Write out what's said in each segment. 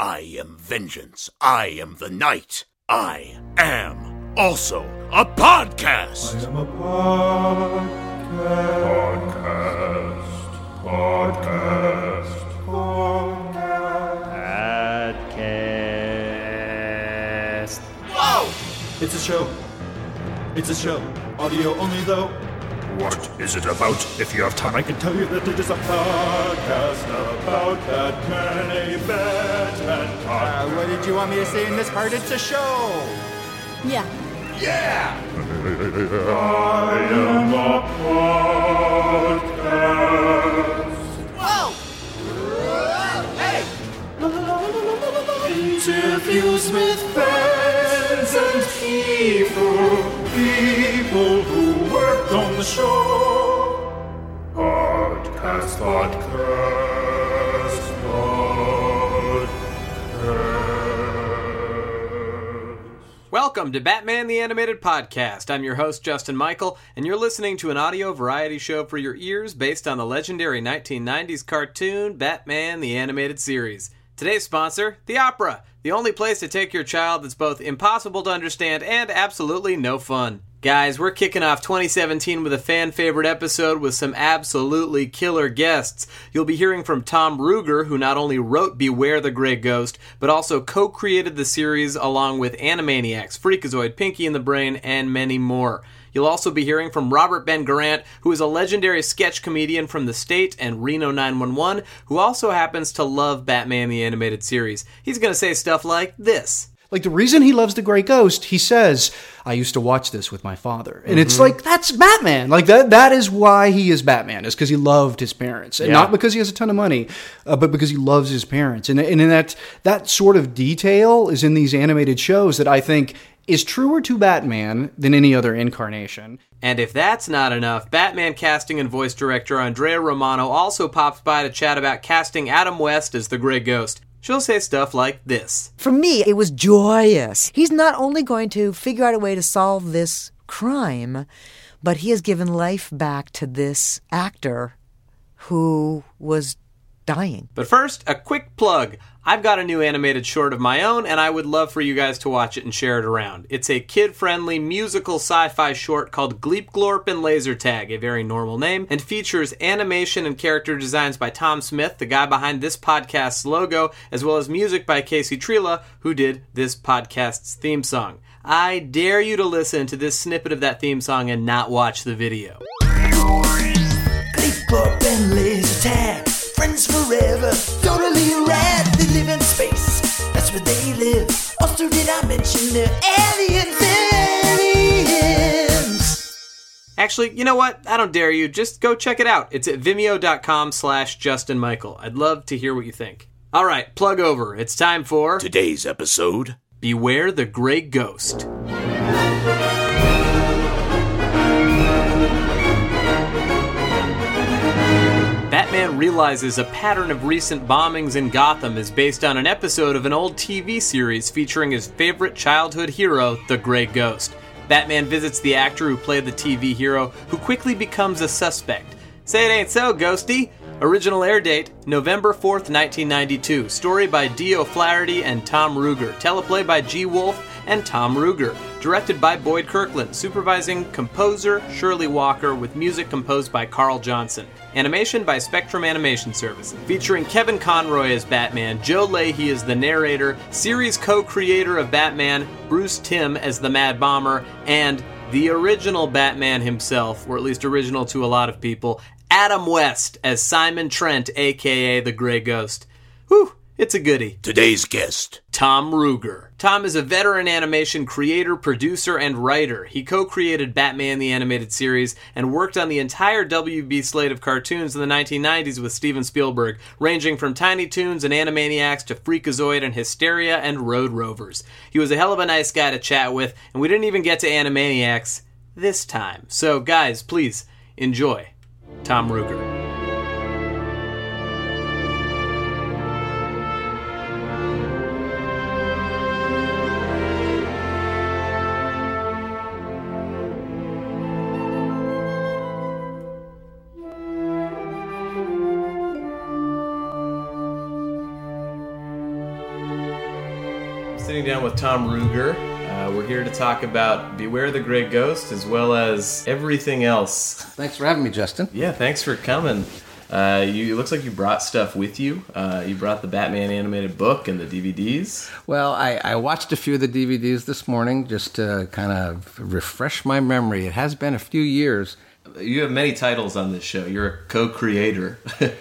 I am vengeance. I am the night. I am also a podcast. I am a podcast. podcast. Podcast. Podcast. podcast. Whoa! It's a show. It's a show. Audio only though. What is it about? If you have time, I can tell you that it is a podcast about Batman, a Batman Uh, what did you want me to say in this part? It's a show. Yeah. Yeah! I am a podcast. Whoa! Hey! Interviews with fans and people, people who worked on the show. Podcast, podcast, podcast. Welcome to Batman the Animated Podcast. I'm your host, Justin Michael, and you're listening to an audio variety show for your ears based on the legendary 1990s cartoon Batman the Animated Series. Today's sponsor, the Opera, the only place to take your child that's both impossible to understand and absolutely no fun. Guys, we're kicking off 2017 with a fan favorite episode with some absolutely killer guests. You'll be hearing from Tom Ruegger, who not only wrote Beware the Grey Ghost, but also co created the series along with Animaniacs, Freakazoid, Pinky and the Brain, and many more. You'll also be hearing from Robert Ben Garant, who is a legendary sketch comedian from The State and Reno 911, who also happens to love Batman the Animated Series. He's going to say stuff like this. Like the reason he loves the Grey Ghost, he says, "I used to watch this with my father," and it's like that's Batman. Like that. That is why he is Batman. Is because he loved his parents, and Yeah. not because he has a ton of money, uh, but because he loves his parents. And and in that that sort of detail is in these animated shows that I think is truer to Batman than any other incarnation. And if that's not enough, Batman casting and voice director Andrea Romano also pops by to chat about casting Adam West as the Grey Ghost. She'll say stuff like this. For me, it was joyous. He's not only going to figure out a way to solve this crime, but he has given life back to this actor who was dying. But first, a quick plug. I've got a new animated short of my own, and I would love for you guys to watch it and share it around. It's a kid friendly musical sci fi short called Gleep Glorp and Laser Tag, a very normal name, and features animation and character designs by Tom Smith, the guy behind this podcast's logo, as well as music by Casey Trila, who did this podcast's theme song. I dare you to listen to this snippet of that theme song and not watch the video. Clip up and laser tag. Friends forever, they're aliens? Aliens! Actually, you know what? I don't dare you. Just go check it out. It's at vimeo.com slash Justin Michael. I'd love to hear what you think. All right, plug over. It's time for Today's episode Beware the Grey Ghost. Batman realizes a pattern of recent bombings in Gotham is based on an episode of an old TV series featuring his favorite childhood hero, the Grey Ghost. Batman visits the actor who played the TV hero, who quickly becomes a suspect. Say it ain't so, Ghosty! Original air date November 4th, 1992. Story by D. O'Flaherty and Tom Ruegger. Teleplay by G. Wolf and Tom Ruegger. Directed by Boyd Kirkland. Supervising composer Shirley Walker with music composed by Carl Johnson. Animation by Spectrum Animation Services. Featuring Kevin Conroy as Batman, Joe Leahy as the narrator, series co creator of Batman, Bruce Timm as the Mad Bomber, and the original Batman himself, or at least original to a lot of people, Adam West as Simon Trent, aka the Grey Ghost. Whew, it's a goodie. Today's guest Tom Ruegger. Tom is a veteran animation creator, producer, and writer. He co created Batman the Animated Series and worked on the entire WB slate of cartoons in the 1990s with Steven Spielberg, ranging from Tiny Toons and Animaniacs to Freakazoid and Hysteria and Road Rovers. He was a hell of a nice guy to chat with, and we didn't even get to Animaniacs this time. So, guys, please enjoy Tom Ruegger. With Tom Ruegger. Uh, we're here to talk about Beware the Grey Ghost as well as everything else. Thanks for having me, Justin. Yeah, thanks for coming. Uh, you, it looks like you brought stuff with you. Uh, you brought the Batman animated book and the DVDs. Well, I, I watched a few of the DVDs this morning just to kind of refresh my memory. It has been a few years. You have many titles on this show. You're a co-creator,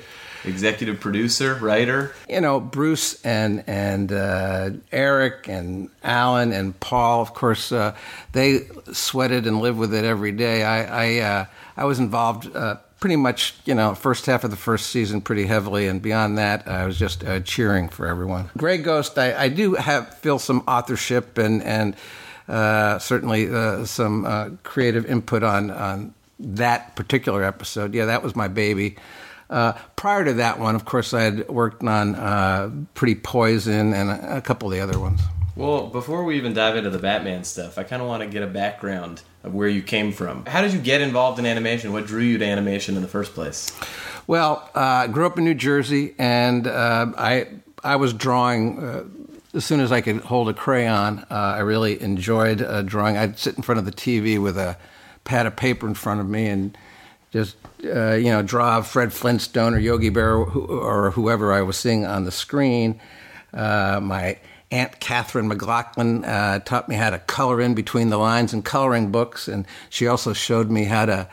executive producer, writer. You know, Bruce and and uh, Eric and Alan and Paul, of course, uh, they sweated and lived with it every day. I I, uh, I was involved. Uh, pretty much, you know, first half of the first season pretty heavily, and beyond that, I was just uh, cheering for everyone. Grey Ghost, I, I do have feel some authorship and and uh, certainly some creative input on on that particular episode. Yeah, that was my baby. Uh, prior to that one, of course, I had worked on uh, Pretty Poison and a, a couple of the other ones. Well, before we even dive into the Batman stuff, I kind of want to get a background of where you came from. How did you get involved in animation? What drew you to animation in the first place? Well, uh, I grew up in New Jersey, and uh, I I was drawing uh, as soon as I could hold a crayon. Uh, I really enjoyed uh, drawing. I'd sit in front of the TV with a pad of paper in front of me and just uh, you know draw Fred Flintstone or Yogi Bear or, whoever I was seeing on the screen. Uh, my aunt Catherine McLaughlin uh, taught me how to color in between the lines in coloring books, and she also showed me how to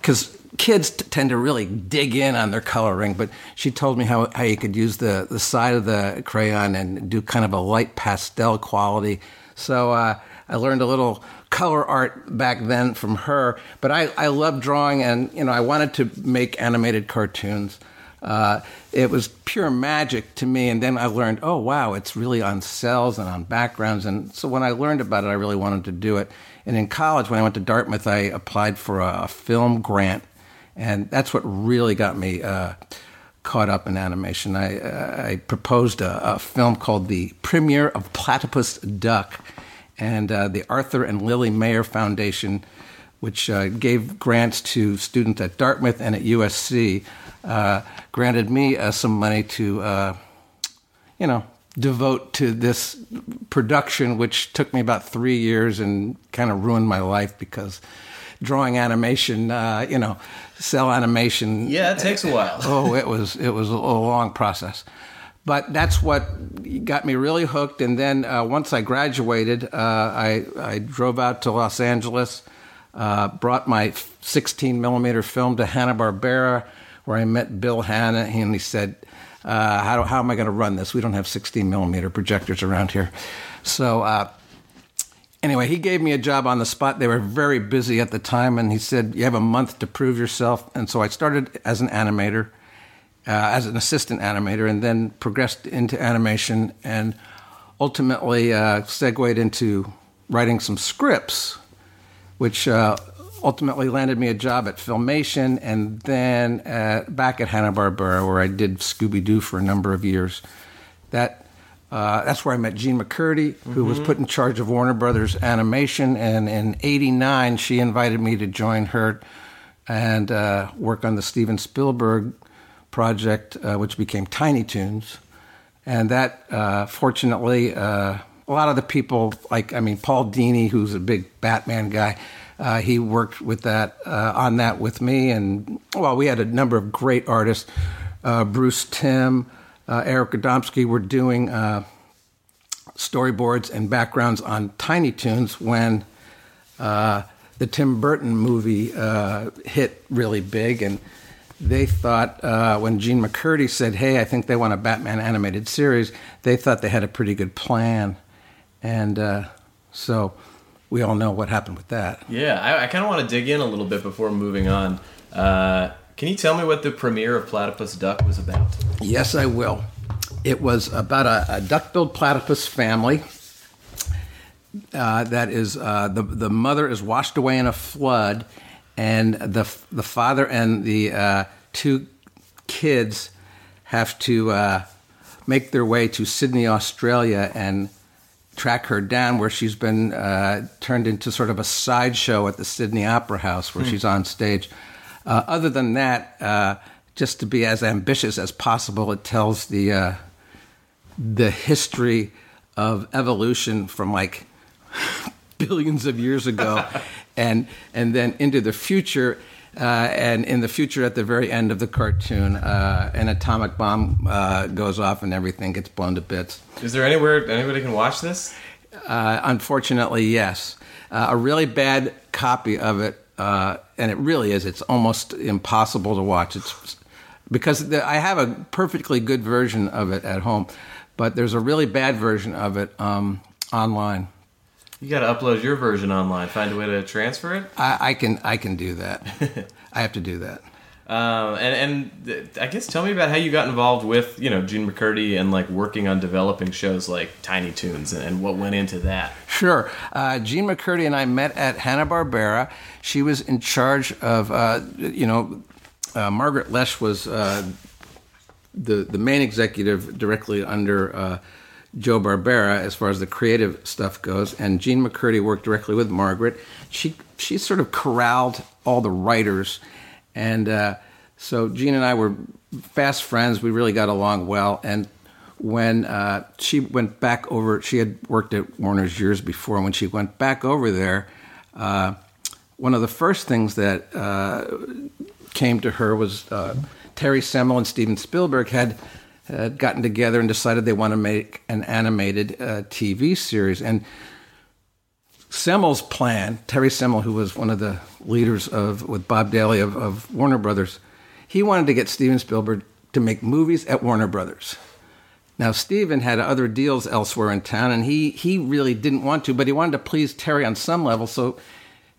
because kids t- tend to really dig in on their coloring, but she told me how, how you could use the, the side of the crayon and do kind of a light pastel quality. So uh, I learned a little color art back then from her, but I, I love drawing and, you know, I wanted to make animated cartoons. Uh, it was pure magic to me, and then I learned, oh wow, it's really on cells and on backgrounds, and so when I learned about it, I really wanted to do it. And in college, when I went to Dartmouth, I applied for a, a film grant, and that's what really got me uh, caught up in animation. I, uh, I proposed a, a film called The Premiere of Platypus Duck, and uh, the Arthur and Lily Mayer Foundation, which uh, gave grants to students at Dartmouth and at USC, uh, granted me uh, some money to, uh, you know, devote to this production, which took me about three years and kind of ruined my life because drawing animation, uh, you know, cell animation. Yeah, it takes a while. oh, it was it was a, a long process, but that's what got me really hooked. And then uh, once I graduated, uh, I I drove out to Los Angeles, uh, brought my 16 millimeter film to Hanna Barbera, where I met Bill Hanna, and he said. Uh, how, how am I going to run this? We don't have 16 millimeter projectors around here. So, uh, anyway, he gave me a job on the spot. They were very busy at the time, and he said, You have a month to prove yourself. And so I started as an animator, uh, as an assistant animator, and then progressed into animation and ultimately uh, segued into writing some scripts, which uh, ultimately landed me a job at Filmation and then at, back at Hanna Barbera, where I did Scooby Doo for a number of years. That uh, that's where I met Jean MacCurdy, who was put in charge of Warner Brothers Animation, and in '89 she invited me to join her and uh, work on the Steven Spielberg project, uh, which became Tiny Toons. And that, uh, fortunately, uh, a lot of the people, like I mean, Paul Dini, who's a big Batman guy, uh, he worked with that uh, on that with me, and well, we had a number of great artists. Bruce Timm, Eric Radomski were doing storyboards and backgrounds on Tiny Toons when uh, the Tim Burton movie uh, hit really big, and they thought uh, when Jean MacCurdy said, "Hey, I think they want a Batman animated series," they thought they had a pretty good plan, and uh, so we all know what happened with that. Yeah, I, I kind of want to dig in a little bit before moving on. Uh, can you tell me what the premiere of Platypus Duck was about? Yes, I will. It was about a, a duck-billed platypus family. Uh, that is, uh, the the mother is washed away in a flood, and the the father and the uh, two kids have to uh, make their way to Sydney, Australia, and track her down, where she's been uh, turned into sort of a sideshow at the Sydney Opera House, where she's on stage. Uh, other than that, uh, just to be as ambitious as possible, it tells the uh, the history of evolution from like billions of years ago, and and then into the future. Uh, and in the future, at the very end of the cartoon, uh, an atomic bomb uh, goes off and everything gets blown to bits. Is there anywhere anybody can watch this? Uh, unfortunately, yes. Uh, a really bad copy of it, uh, and it really is. It's almost impossible to watch. It's because the, I have a perfectly good version of it at home, but there's a really bad version of it um, online. You got to upload your version online. Find a way to transfer it. I, I can I can do that. I have to do that. Um, and and I guess tell me about how you got involved with you know Jean MacCurdy and like working on developing shows like Tiny Toons and, and what went into that. Sure. Uh, Jean MacCurdy and I met at Hanna Barbera. She was in charge of, uh, you know, uh, Margaret Loesch was uh, the the main executive directly under uh, Joe Barbera as far as the creative stuff goes, and Jean MacCurdy worked directly with Margaret. She she sort of corralled all the writers, and uh, so Jean and I were fast friends. We really got along well, and when uh, she went back over, she had worked at Warner's years before. And when she went back over there, uh, one of the first things that uh, came to her was uh, Terry Semel and Steven Spielberg had had gotten together and decided they want to make an animated uh, TV series. And Semel's plan, Terry Semel, who was one of the leaders of with Bob Daly of, of Warner Brothers, he wanted to get Steven Spielberg to make movies at Warner Brothers. Now, Steven had other deals elsewhere in town, and he, he really didn't want to, but he wanted to please Terry on some level. So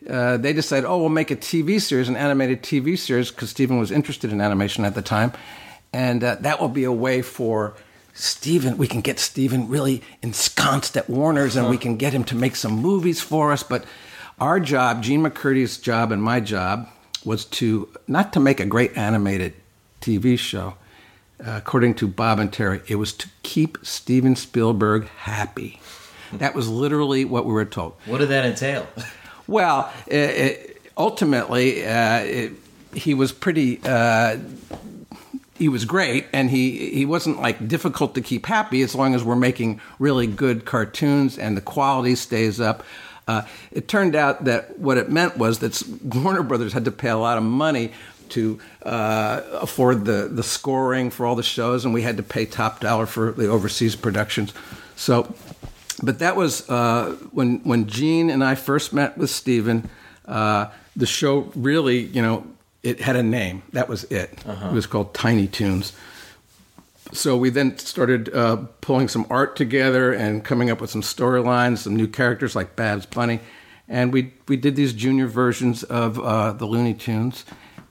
uh, they decided, oh, we'll make a TV series, an animated TV series, because Steven was interested in animation at the time. And uh, that will be a way for Steven, we can get Steven really ensconced at Warner's and we can get him to make some movies for us. But our job, Jean MacCurdy's job and my job, was to not to make a great animated TV show. Uh, according to Bob and Terry, it was to keep Steven Spielberg happy. That was literally what we were told. What did that entail? Well, it, it, ultimately, uh, it, he was pretty. Uh, he was great, and he he wasn't like difficult to keep happy as long as we're making really good cartoons and the quality stays up. Uh, it turned out that what it meant was that Warner Brothers had to pay a lot of money to uh, afford the the scoring for all the shows, and we had to pay top dollar for the overseas productions. So, but that was uh, when when Jean and I first met with Steven, uh, the show really, you know, it had a name. That was it. It was called Tiny Toons. So we then started uh, pulling some art together and coming up with some storylines, some new characters like Babs Bunny, and we we did these junior versions of uh, the Looney Tunes,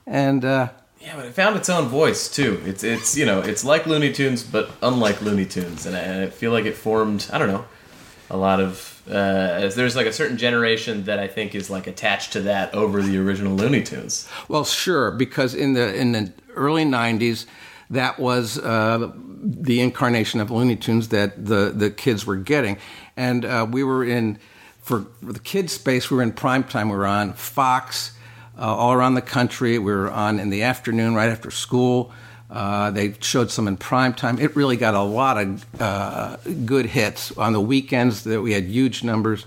and uh, Yeah, but it found its own voice too. It's it's you know it's like Looney Tunes but unlike Looney Tunes, and I, and I feel like it formed I don't know a lot of uh, there's like a certain generation that I think is like attached to that over the original Looney Tunes. Well, sure, because in the in the early '90s, that was uh, the incarnation of Looney Tunes that the the kids were getting, and uh, we were in for, for the kids space. We were in prime time. We were on Fox uh, all around the country. We were on in the afternoon, right after school. Uh, they showed some in prime time. It really got a lot of uh, good hits on the weekends. That we had huge numbers.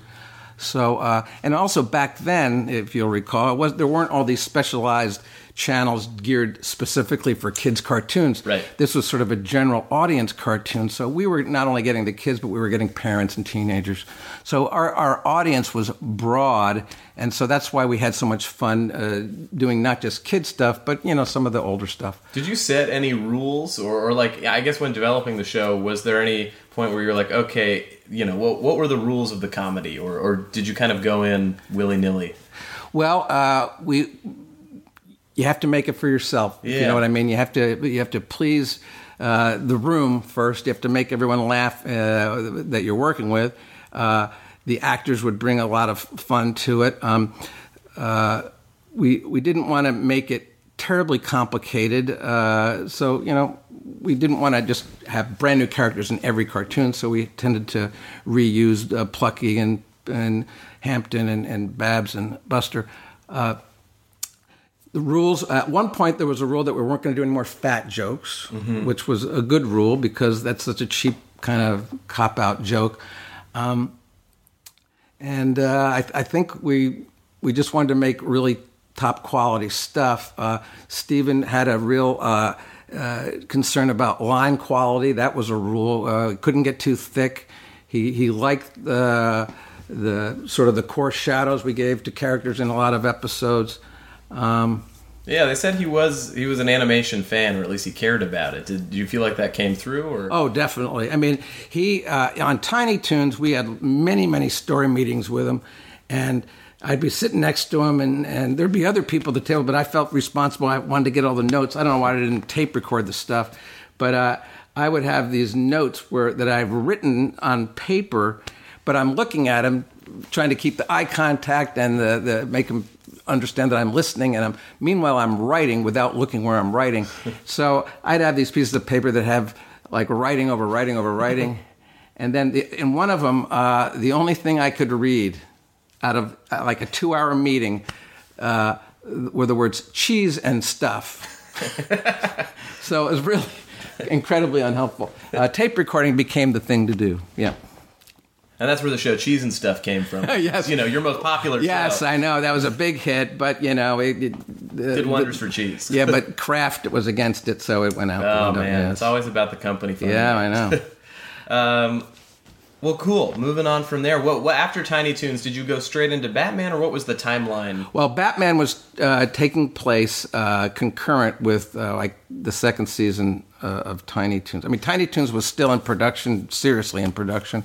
So, uh, and also back then, if you'll recall, was there weren't all these specialized channels geared specifically for kids' cartoons. Right. This was sort of a general audience cartoon. So we were not only getting the kids, but we were getting parents and teenagers. So our, our audience was broad, and so that's why we had so much fun uh, doing not just kid stuff, but you know some of the older stuff. Did you set any rules, or, or like I guess when developing the show, was there any point where you're like, okay, you know, what what were the rules of the comedy, or or did you kind of go in willy nilly? Well, uh, we you have to make it for yourself. if You know what I mean? You have to you have to please uh, the room first. You have to make everyone laugh uh, that you're working with. Uh, the actors would bring a lot of fun to it. Um, uh, we we didn't want to make it terribly complicated, uh, so you know we didn't want to just have brand new characters in every cartoon. So we tended to reuse uh, Plucky and and Hampton and, and Babs and Buster. Uh, the rules at one point there was a rule that we weren't going to do any more fat jokes which was a good rule because that's such a cheap kind of cop out joke. Um, and uh, I, I think we we just wanted to make really top quality stuff. Uh, Steven had a real uh, uh, concern about line quality. That was a rule. Uh, couldn't get too thick. He he liked the the sort of the coarse shadows we gave to characters in a lot of episodes. Um, Yeah, they said he was he was an animation fan, or at least he cared about it. Did you feel like that came through? Or Oh, definitely. I mean, he uh, on Tiny Toons, we had many, many story meetings with him, and I'd be sitting next to him, and, and there'd be other people at the table, but I felt responsible. I wanted to get all the notes. I don't know why I didn't tape record the stuff, but uh, I would have these notes where that I've written on paper, but I'm looking at him, trying to keep the eye contact and the, the make him understand that I'm listening, and I'm meanwhile I'm writing without looking where I'm writing. so I'd have these pieces of paper that have like writing over writing over writing, and then the, in one of them, uh, the only thing I could read out of uh, like a two-hour meeting uh, were the words cheese and stuff. so it was really incredibly unhelpful. Uh, tape recording became the thing to do. Yeah. And that's where the show Cheese and Stuff came from. Yes. you know your most popular. Yes, show. I know that was a big hit, but you know it, it did wonders for cheese. yeah, but Kraft was against it, so it went out. the Oh window, man, yes. it's always about the company. funding yeah. I know. Um, well, cool. Moving on from there. What, what after Tiny Toons did you go straight into Batman, or what was the timeline? Well, Batman was uh, taking place uh, concurrent with uh, like the second season uh, of Tiny Toons. I mean, Tiny Toons was still in production, seriously in production,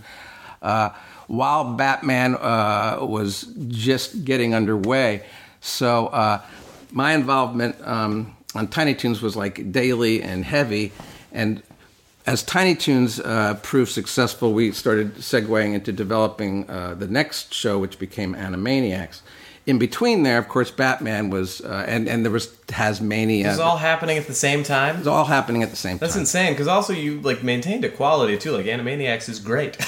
uh, while Batman uh, was just getting underway. So uh, my involvement um, on Tiny Toons was like daily and heavy, and as Tiny Toons uh, proved successful, we started segueing into developing uh, the next show, which became Animaniacs. In between there, of course, Batman was, uh, and and there was Taz-Mania. Is all happening at the same time. It was all happening at the same That's time. That's insane. Because also you like maintained a quality too. Like Animaniacs is great.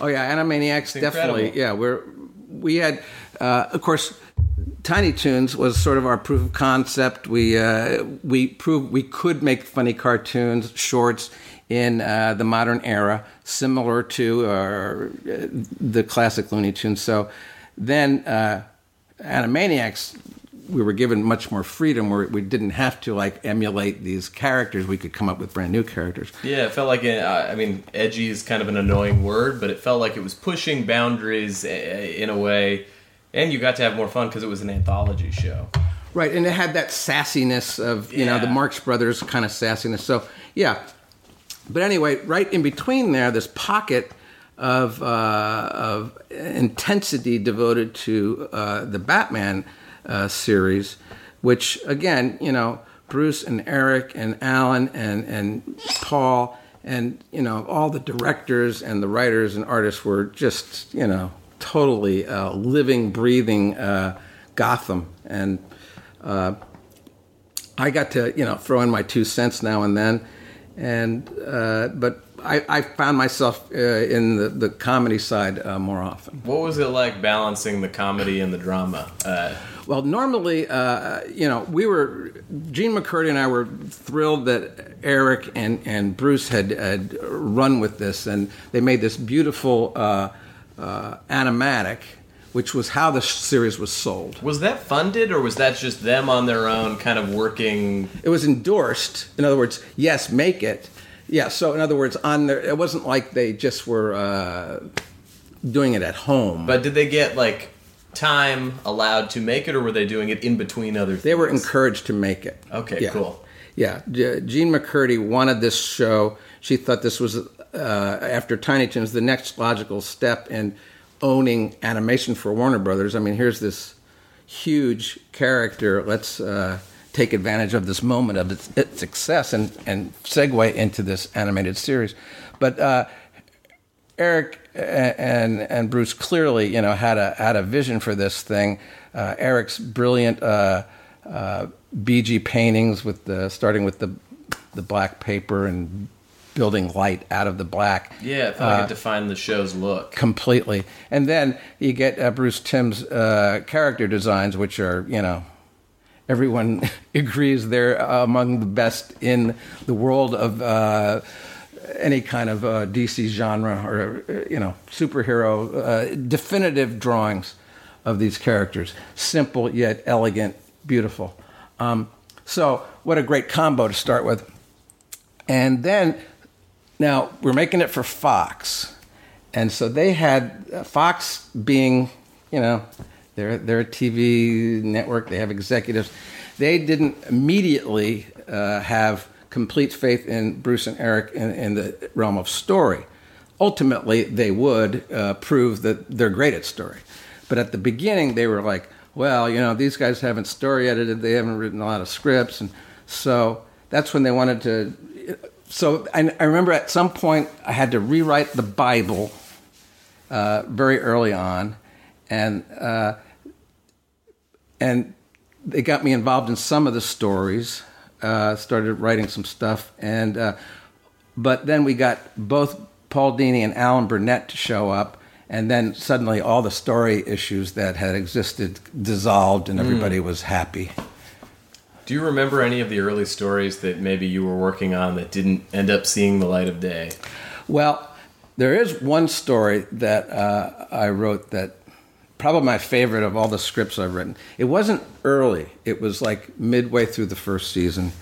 Oh yeah, Animaniacs definitely. Yeah, we're we had, uh, of course, Tiny Toons was sort of our proof of concept. We uh, we proved we could make funny cartoons, shorts in uh, the modern era, similar to uh, the classic Looney Tunes. So then uh, Animaniacs. We were given much more freedom where we didn't have to like emulate these characters. We could come up with brand new characters. yeah, it felt like uh, I mean, edgy is kind of an annoying word, but it felt like it was pushing boundaries uh, in a way, and you got to have more fun because it was an anthology show. Right, and it had that sassiness of you know the Marx Brothers kind of sassiness. So yeah, but anyway, right in between there, this pocket of uh, of intensity devoted to uh, the Batman uh, series, which again, you know, Bruce and Eric and Alan and and Paul and you know all the directors and the writers and artists were just you know totally uh, living, breathing uh, Gotham and. Uh, I got to you know throw in my two cents now and then, and but I, I found myself uh, in the, the comedy side uh, more often. What was it like balancing the comedy and the drama? Uh, Well, normally, uh, you know, we were Jean MacCurdy and I were thrilled that Eric and, and Bruce had, had run with this, and they made this beautiful uh, uh, animatic, which was how the series was sold. was that funded, or was that just them on their own, kind of working? it was endorsed. In other words, yes, make it. Yeah. So in other words, on their, it wasn't like they just were uh, doing it at home. But did they get like time allowed to make it, or were they doing it in between other? things? they were encouraged to make it. Okay, Yeah. cool. Yeah, Jean MacCurdy wanted this show. She thought this was uh, after Tiny Toons the next logical step in owning animation for Warner Brothers. I mean, here's this huge character. Let's uh, take advantage of this moment of its, its success and and segue into this animated series. But uh, Eric and and Bruce clearly, you know, had a had a vision for this thing. Uh, Eric's brilliant uh, uh, BG paintings with the starting with the the black paper and building light out of the black. Yeah, it felt like it defined the show's look. completely. And then you get uh, Bruce Timm's uh, character designs, which are you know. Everyone agrees they're among the best in the world of uh, any kind of uh, DC genre or you know superhero uh, definitive drawings of these characters, simple yet elegant, beautiful. Um, so what a great combo to start with, and then now we're making it for Fox, and so they had uh, Fox being you know they're they're a TV network, they have executives. They didn't immediately uh, have complete faith in Bruce and Eric in, in the realm of story. Ultimately, they would uh, prove that they're great at story. But at the beginning, they were like, well, you know, these guys haven't story edited, they haven't written a lot of scripts. And so that's when they wanted to. So I, I remember at some point I had to rewrite the Bible uh, very early on. And, uh, and they got me involved in some of the stories uh, started writing some stuff, and uh, but then we got both Paul Dini and Alan Burnett to show up, and then suddenly all the story issues that had existed dissolved, and everybody was happy. Do you remember any of the early stories that maybe you were working on that didn't end up seeing the light of day? Well, there is one story that uh, I wrote that probably my favorite of all the scripts I've written. It wasn't early; it was like midway through the first season,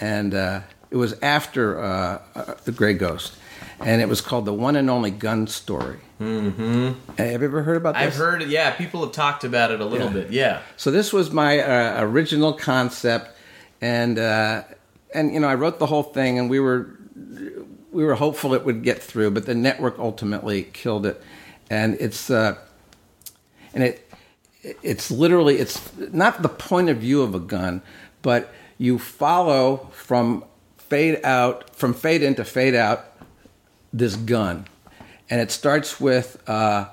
and uh, it was after uh, uh, the Gray Ghost, and it was called the One and Only Gun Story. Mm-hmm. Have you ever heard about this? I've heard, yeah, people have talked about it a little Yeah. bit. Yeah. So this was my uh, original concept, and uh, and you know I wrote the whole thing, and we were we were hopeful it would get through, but the network ultimately killed it, and it's uh, and it it's literally it's not the point of view of a gun, but you follow from fade out from fade in to fade out this gun, and it starts with uh,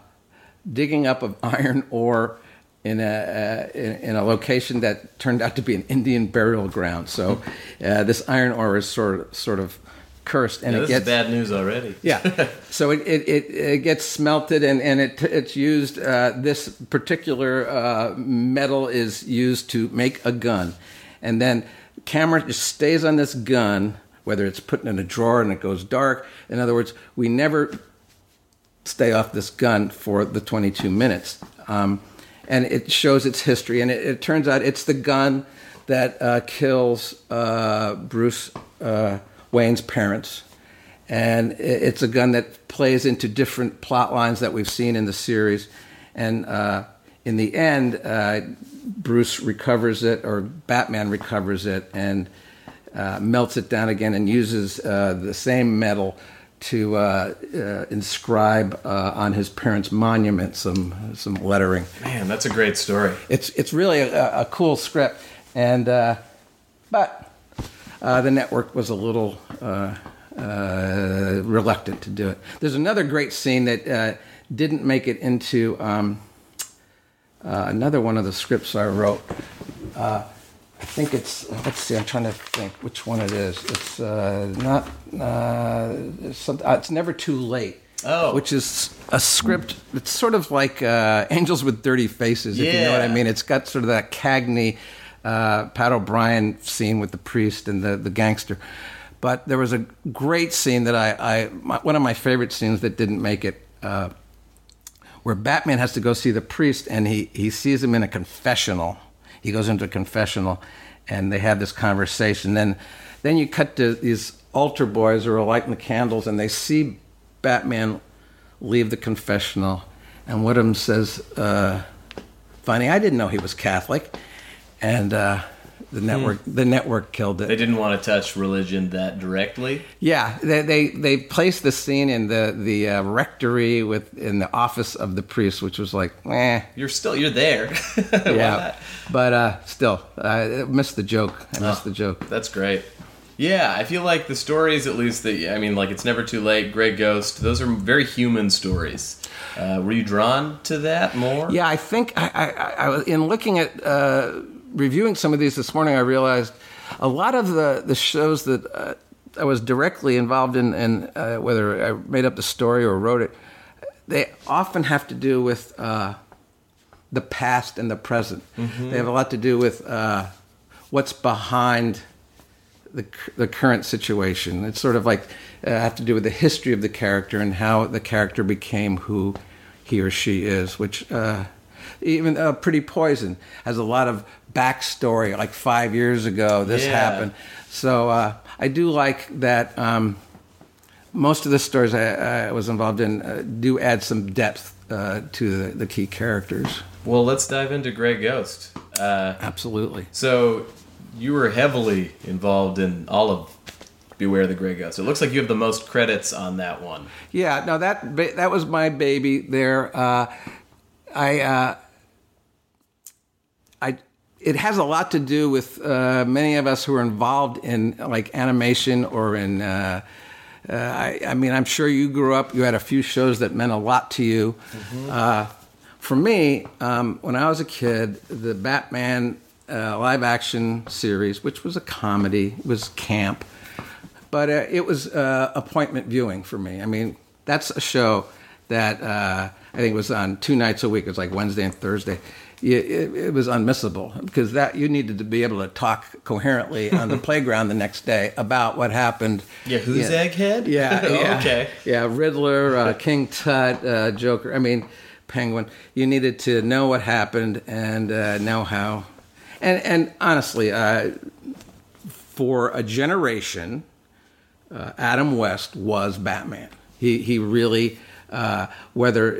digging up of iron ore in a uh, in, in a location that turned out to be an Indian burial ground. So uh, this iron ore is sort of, sort of cursed, and Yeah, it gets bad news already. yeah. So it, it, it, it gets smelted and, and it, it's used, uh, this particular uh, metal is used to make a gun. And then camera just stays on this gun, whether it's put in a drawer and it goes dark. In other words, we never stay off this gun for the 22 minutes. Um, and it shows its history. And it, it turns out it's the gun that uh, kills uh, Bruce uh, Wayne's parents. And it's a gun that plays into different plot lines that we've seen in the series. And uh, in the end, uh, Bruce recovers it, or Batman recovers it, and uh, melts it down again and uses uh, the same metal to uh, uh, inscribe uh, on his parents' monument some some lettering. Man, that's a great story. It's it's really a, a cool script, and uh, but uh, the network was a little uh, uh, reluctant to do it. There's another great scene that uh, didn't make it into um, uh, another one of the scripts I wrote. Uh, I think it's let's see. I'm trying to think which one it is. It's uh, not. Uh, it's, uh, never too late. Oh. which is a script. It's sort of like uh, Angels with Dirty Faces, if you know what I mean. It's got sort of that Cagney, uh, Pat O'Brien scene with the priest and the, the gangster. But there was a great scene that I, I my, one of my favorite scenes that didn't make it. Uh, where Batman has to go see the priest and he, he sees him in a confessional. He goes into a confessional and they have this conversation. Then then you cut to these altar boys who are lighting the candles and they see Batman leave the confessional and one of them says, uh, funny, I didn't know he was Catholic. And uh, the network the network killed it. They didn't want to touch religion that directly. Yeah, they they, they placed the scene in the the uh, rectory with in the office of the priest, which was like, eh, You're still you're there. Why yeah. not? But uh, still, I missed the joke. I missed the joke. That's great. Yeah, I feel like the stories, at least that I mean, like it's never too late. Grey Ghost. Those are very human stories. Uh, were you drawn to that more? Yeah, I think I, I, I, I was in looking at uh, reviewing some of these this morning. I realized a lot of the the shows that uh, I was directly involved in, and uh, whether I made up the story or wrote it, they often have to do with uh, the past and the present. They have a lot to do with uh, what's behind the the current situation. It's sort of like uh, have to do with the history of the character and how the character became who he or she is. Which uh, even uh, Pretty Poison has a lot of backstory. Like five years ago, this Yeah. happened. So uh, I do like that. Um, most of the stories I, I was involved in uh, do add some depth uh, to the, the key characters. Well, let's dive into Grey Ghost. Uh, Absolutely. so, you were heavily involved in all of Beware the Grey Ghost. It looks like you have the most credits on that one. Yeah, no, that that was my baby. There, uh, I, uh, I, it has a lot to do with uh, many of us who are involved in like animation or in. Uh, uh, I, I mean, I'm sure you grew up. You had a few shows that meant a lot to you. Uh, for me, um, when I was a kid, the Batman uh, live action series, which was a comedy, was camp but uh, it was uh, appointment viewing for me. I mean, that's a show that uh, I think was on two nights a week. It was like Wednesday and Thursday. It, it was unmissable because that you needed to be able to talk coherently on the playground the next day about what happened. Yeah, who's Yeah. Egghead? Yeah, Oh, yeah. okay. Yeah, Riddler, uh, King Tut, uh, Joker. I mean, Penguin. You needed to know what happened and uh, know how. And and honestly, uh, for a generation, uh, Adam West was Batman. He he really. Uh, whether uh,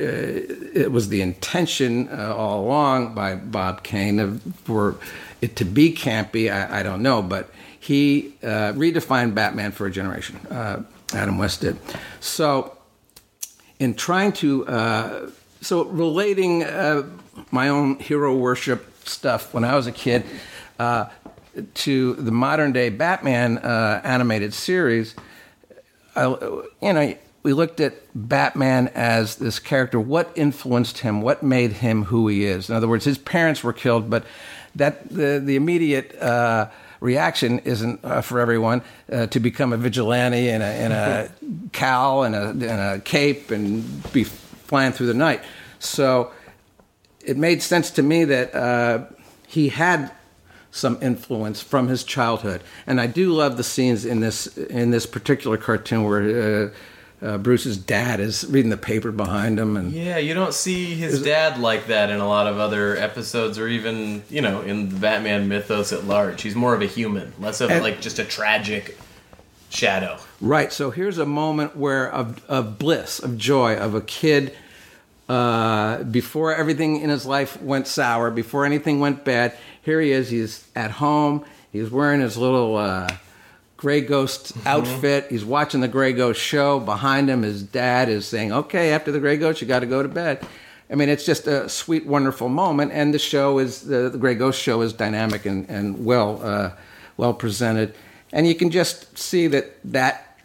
it was the intention uh, all along by Bob Kane for it to be campy, I, I don't know, but he uh, redefined Batman for a generation. Adam West did. So, in trying to, so relating my own hero worship stuff when I was a kid uh, to the modern day Batman uh, animated series, I, you know, we looked at Batman as this character. What influenced him? What made him who he is? In other words, his parents were killed, but that the the immediate uh, reaction isn't uh, for everyone uh, to become a vigilante in a in a cowl and a, and a cape and be flying through the night. So it made sense to me that uh, he had some influence from his childhood, and I do love the scenes in this in this particular cartoon where uh, Bruce's dad is reading the paper behind him, and Yeah, you don't see his dad like that in a lot of other episodes, or even you know in the Batman mythos at large. He's more of a human, less of And- like just a tragic shadow. Right. So here's a moment where of of bliss, of joy, of a kid uh, before everything in his life went sour, before anything went bad. Here he is. He's at home. He's wearing his little uh, Gray Ghost outfit. He's watching the Gray Ghost show. Behind him, his dad is saying, "Okay, after the Gray Ghost, you got to go to bed." I mean, it's just a sweet, wonderful moment, and the show is the, the Gray Ghost show is dynamic and, and well uh, well presented, and you can just see that that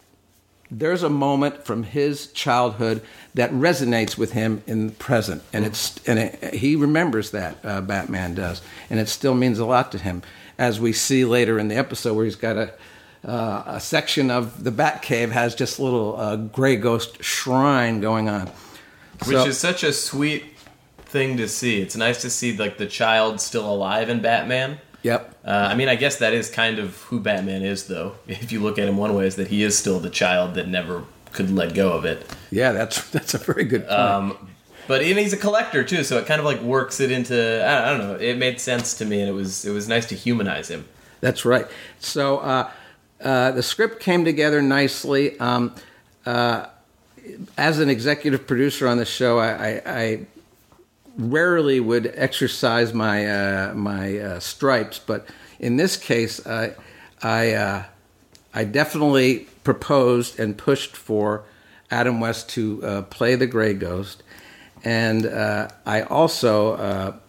there's a moment from his childhood that resonates with him in the present, and it's and it, he remembers that uh, Batman does, and it still means a lot to him, as we see later in the episode where he's got a. Uh, a section of the Batcave has just a little uh, gray ghost shrine going on, which So- is such a sweet thing to see. It's nice to see like the child still alive in Batman. Yep. Uh, I mean, I guess that is kind of who Batman is, though. If you look at him one way, is that he is still the child that never could let go of it. Yeah, that's that's a very good point. Um, but and he's a collector too, so it kind of like works it into I don't, I don't know. It made sense to me, and it was it was nice to humanize him. That's right. So uh, uh, the script came together nicely. Um, uh, as an executive producer on the show, I, I, I rarely would exercise my uh, my uh, stripes, but in this case, I I, uh, I definitely proposed and pushed for Adam West to play the Gray Ghost, and I also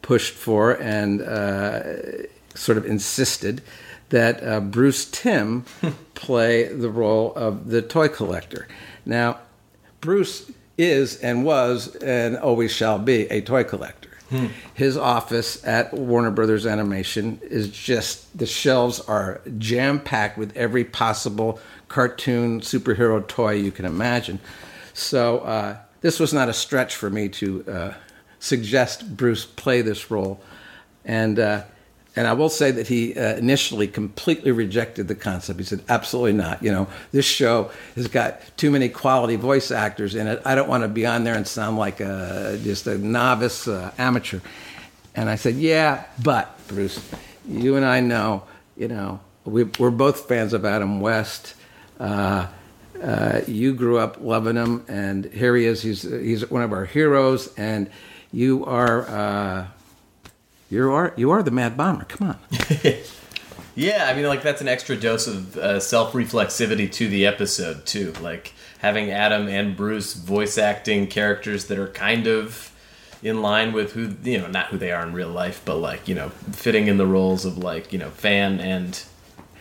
pushed for and sort of insisted that uh, Bruce Timm play the role of the toy collector. Now, Bruce is and was and always shall be a toy collector. His office at Warner Brothers Animation is just the shelves are jam packed with every possible cartoon superhero toy you can imagine. So uh, this was not a stretch for me to uh, suggest Bruce play this role, and uh, and I will say that he uh, initially completely rejected the concept. He said, "Absolutely not. You know, this show has got too many quality voice actors in it. I don't want to be on there and sound like a just a novice uh, amateur." And I said, "Yeah, but Bruce, you and I know, you know, we, we're both fans of Adam West." Uh, uh, you grew up loving him, and here he is. He's he's one of our heroes, and you are uh, you are you are the Mad Bomber. Come on. Yeah, I mean, like that's an extra dose of uh, self-reflexivity to the episode too. Like having Adam and Bruce voice acting characters that are kind of in line with who you know, not who they are in real life, but like you know, fitting in the roles of like you know, fan and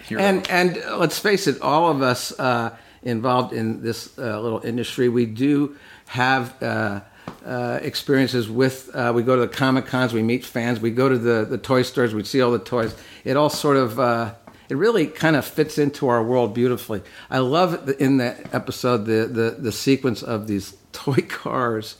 hero. And and let's face it, all of us uh, involved in this uh, little industry, we do have. Uh, uh, experiences with uh, we go to the comic cons we meet fans we go to the, the toy stores we see all the toys it all sort of uh, it really kind of fits into our world beautifully i love the, in that episode the, the, the sequence of these toy cars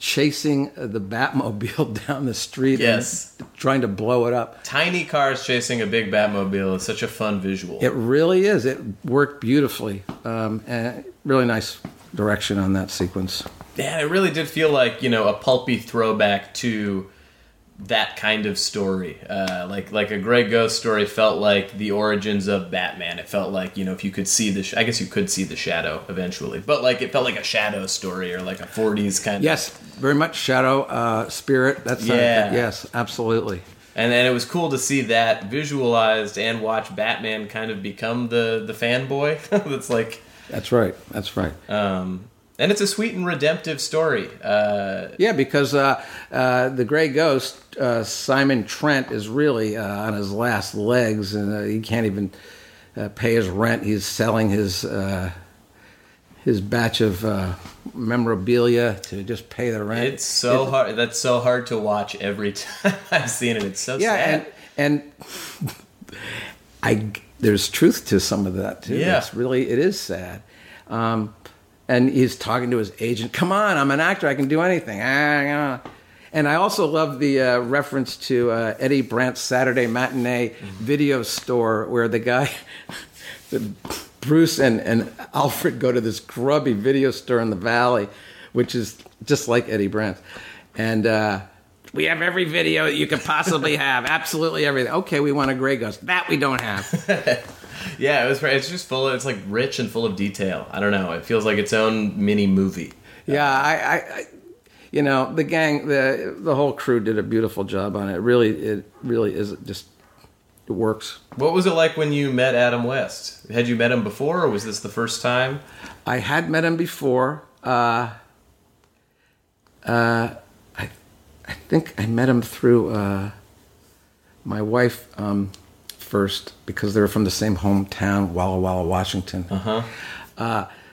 chasing the batmobile down the street Yes. trying to blow it up Tiny cars chasing a big Batmobile is such a fun visual. It really is. It worked beautifully. Um, and really nice direction on that sequence. Yeah, it really did feel like you know a pulpy throwback to that kind of story. Uh, like like a Grey Ghost story felt like the origins of Batman. It felt like you know if you could see the, sh- I guess you could see the shadow eventually, but like it felt like a shadow story or like a '40s kind of. Yes, very much shadow uh, spirit. That's Yeah. yes, absolutely. And then it was cool to see that visualized and watch Batman kind of become the the fanboy. That's like, That's right. That's right. um, and it's a sweet and redemptive story. Uh, Yeah, because uh, uh, the Gray Ghost, uh, Simon Trent, is really uh, on his last legs, and uh, he can't even uh, pay his rent. He's selling his uh, his batch of uh, memorabilia to just pay the rent. It's so hard. That's so hard to watch every time I've seen it. It's so yeah, sad. and and I there's truth to some of that too. Yeah. It's really it is sad. Um, and he's talking to his agent. Come on, I'm an actor. I can do anything. Ah. And I also love the uh, reference to uh, Eddie Brandt's Saturday matinee video store, where the guy, the, Bruce and, and Alfred go to this grubby video store in the valley, which is just like Eddie Brandt's. And uh, we have every video you could possibly have, absolutely everything. Okay, we want a Grey Ghost. That we don't have. yeah, it was. It's just full. Of, it's like rich and full of detail. I don't know. It feels like its own mini movie. Yeah, I, I, I you know, the gang, the the whole crew did a beautiful job on it. Really, it really is just it works. What was it like when you met Adam West? Had you met him before, or was this the first time? I had met him before. Uh, uh, I, I think I met him through uh, my wife um, first because they were from the same hometown, Walla Walla, Washington. Uh-huh.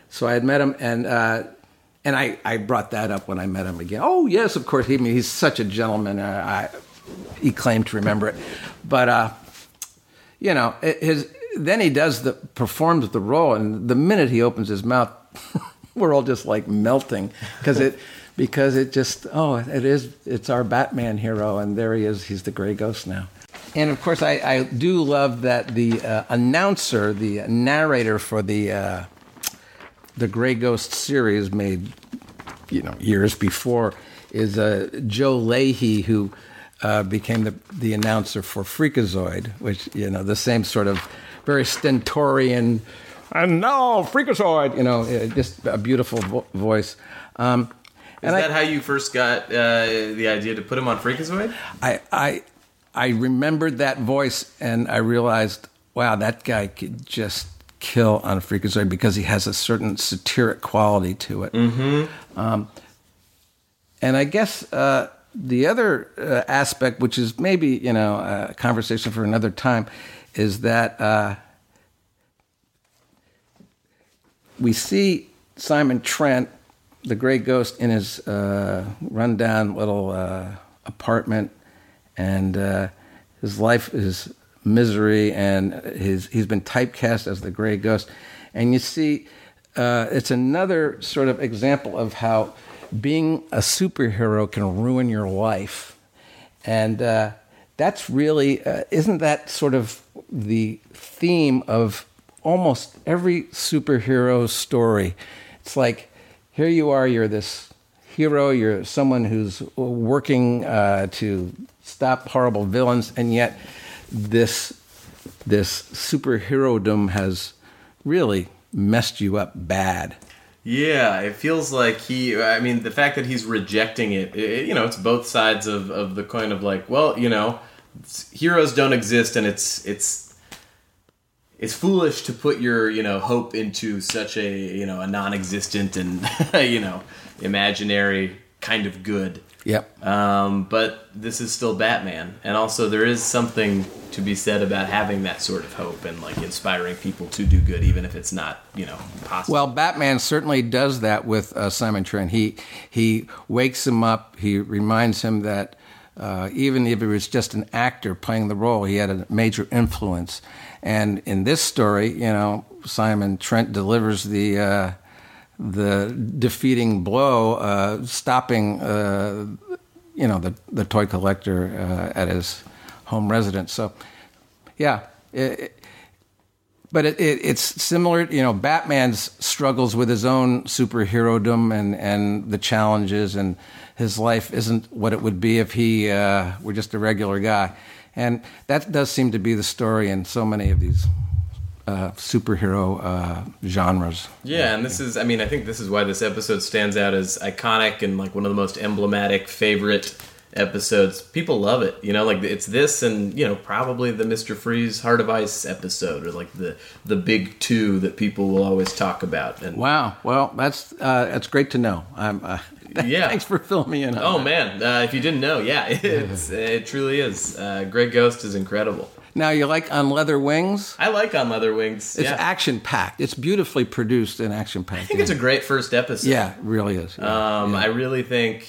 so I had met him, and uh, and I, I brought that up when I met him again. Oh yes, of course. He I mean, he's such a gentleman. Uh, I, he claimed to remember it, but uh, you know, his then he does the performs the role, and the minute he opens his mouth, we're all just like melting because it because it just oh it is it's our Batman hero, and there he is. He's the Gray Ghost now. And of course, I, I do love that the uh, announcer, the narrator for the uh, the Gray Ghost series made you know years before is uh, Joe Leahy who uh, became the the announcer for Freakazoid, which you know the same sort of very stentorian. And now Freakazoid, you know, uh, just a beautiful vo- voice. Um, Is and I- that how you first got uh, the idea to put him on Freakazoid? I, I, I remembered that voice and I realized, wow, that guy could just kill on a Freakazoid because he has a certain satiric quality to it. Mm-hmm. Um, and I guess uh, the other uh, aspect, which is maybe you know a conversation for another time, is that uh, we see Simon Trent, the Gray Ghost, in his uh, rundown little uh, apartment, and uh, his life is misery, and his he's been typecast as the Gray Ghost, and you see, uh, it's another sort of example of how being a superhero can ruin your life, and uh, that's really uh, isn't that sort of the theme of almost every superhero story? It's like here you are, you're this hero, you're someone who's working uh, to stop horrible villains, and yet this this superherodom has really messed you up bad. Yeah, it feels like he. I mean, the fact that he's rejecting it, it you know, it's both sides of, of the coin of like, well, you know, heroes don't exist, and it's it's it's foolish to put your you know hope into such a you know a non-existent and you know imaginary kind of good. Yep. Um, but this is still Batman, and also there is something to be said about having that sort of hope and like inspiring people to do good, even if it's not you know possible. Well, Batman certainly does that with uh, Simon Trent. He he wakes him up. He reminds him that uh, even if he was just an actor playing the role, he had a major influence. And in this story, you know, Simon Trent delivers the uh, the defeating blow, uh, stopping uh, you know the the toy collector uh, at his home residence. So, yeah. It, it, but it, it, it's similar, you know. Batman's struggles with his own superherodom and, and the challenges, and his life isn't what it would be if he uh, were just a regular guy. And that does seem to be the story in so many of these uh, superhero uh, genres. Yeah, and this is, I mean, I think this is why this episode stands out as iconic and like one of the most emblematic, favorite episodes. People love it. You know, like it's this and, you know, probably the Mr. Freeze Heart of Ice episode or like the the big two that people will always talk about. And Wow. Well, that's uh, that's great to know. I'm, uh, Yeah. Thanks for filling me in. Oh that. man, uh, if you didn't know, yeah, it's, it truly is. Uh, Grey Ghost is incredible. Now you like on Leather Wings? I like On Leather Wings. It's yeah. action packed. It's beautifully produced and action packed. I think it's a great first episode. yeah, it really is. Yeah. Um, I really think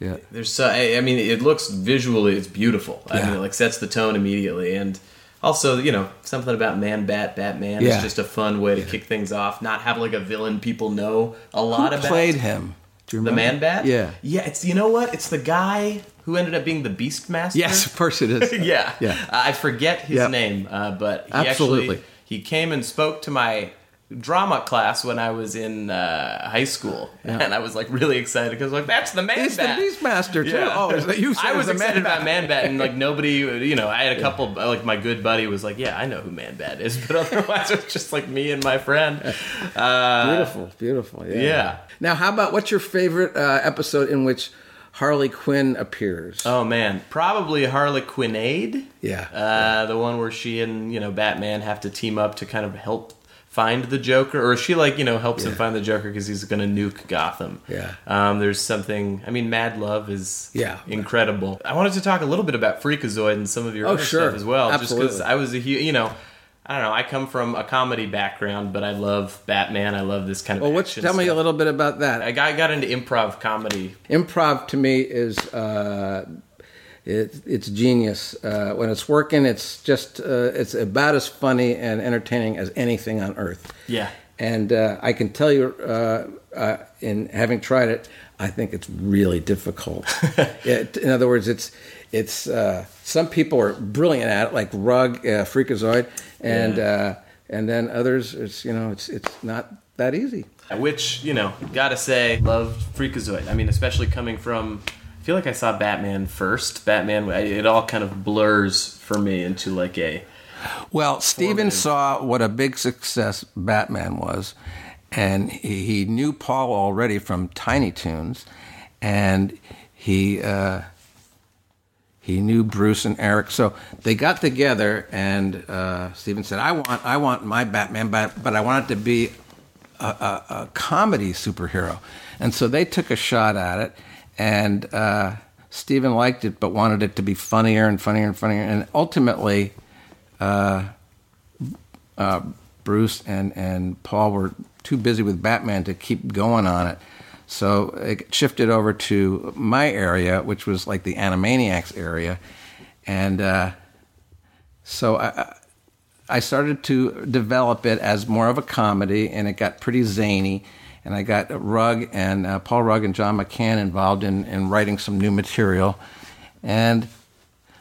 yeah. there's so. I, I mean, it looks visually, it's beautiful. I mean, it like sets the tone immediately, and also, you know, something about Man Bat Batman Yeah. is just a fun way to kick things off. Not have like a villain people know a Who lot about. played him? Do you The? Man Bat. Yeah. yeah. It's you know what? It's the guy who ended up being the Beastmaster. Yes, of course it is. yeah, Yeah. Uh, I forget his Yep. name, uh, but he Absolutely. actually he came and spoke to my drama class when I was in uh, high school, and I was like really excited because like that's the man the bat. Beastmaster too. Yeah. Oh, that you? said I was the excited Man about Man Bat, and like nobody, you know, I had a couple, like my good buddy was like, "Yeah, I know who Man Bat is," but otherwise it's just like me and my friend. Uh, Beautiful, beautiful. Yeah. Yeah. Now, how about what's your favorite uh, episode in which Harley Quinn appears? Oh man, probably Harley Quinnade. Yeah. Uh, the one where she and you know Batman have to team up to kind of help find the Joker, or she like you know helps him find the Joker because he's going to nuke Gotham. Yeah. Um, there's something. I mean, Mad Love is Yeah. incredible. I wanted to talk a little bit about Freakazoid and some of your Oh, other sure. stuff as well, just because I was a huge you know. I don't know. I come from a comedy background, but I love Batman. I love this kind of. well, action tell me a little bit about that. I got, I got into improv comedy. Improv to me is uh, it, it's genius. Uh, when it's working, it's just uh, it's about as funny and entertaining as anything on earth. Yeah. And uh, I can tell you, uh, uh, in having tried it, I think it's really difficult. it, in other words, it's it's uh, some people are brilliant at it, like Rugg, uh, Freakazoid, and Yeah. uh, and then others, it's you know, it's it's not that easy. Which, you know, gotta say, loved Freakazoid. I mean, especially coming from. Feel like I saw Batman first. Batman, it all kind of blurs for me into like a. Well, Steven saw what a big success Batman was, and he, he knew Paul already from Tiny Toons, and he uh, he knew Bruce and Eric. So they got together, and uh, Steven said, "I want I want my Batman, but but I want it to be a, a, a comedy superhero." And so they took a shot at it, and uh, Steven liked it, but wanted it to be funnier and funnier and funnier, and ultimately Bruce and, and Paul were too busy with Batman to keep going on it. So it shifted over to my area, which was like the Animaniacs area. And uh, so I, I started to develop it as more of a comedy, and it got pretty zany. And I got Rugg and uh, Paul Rugg and John McCann involved in, in writing some new material. And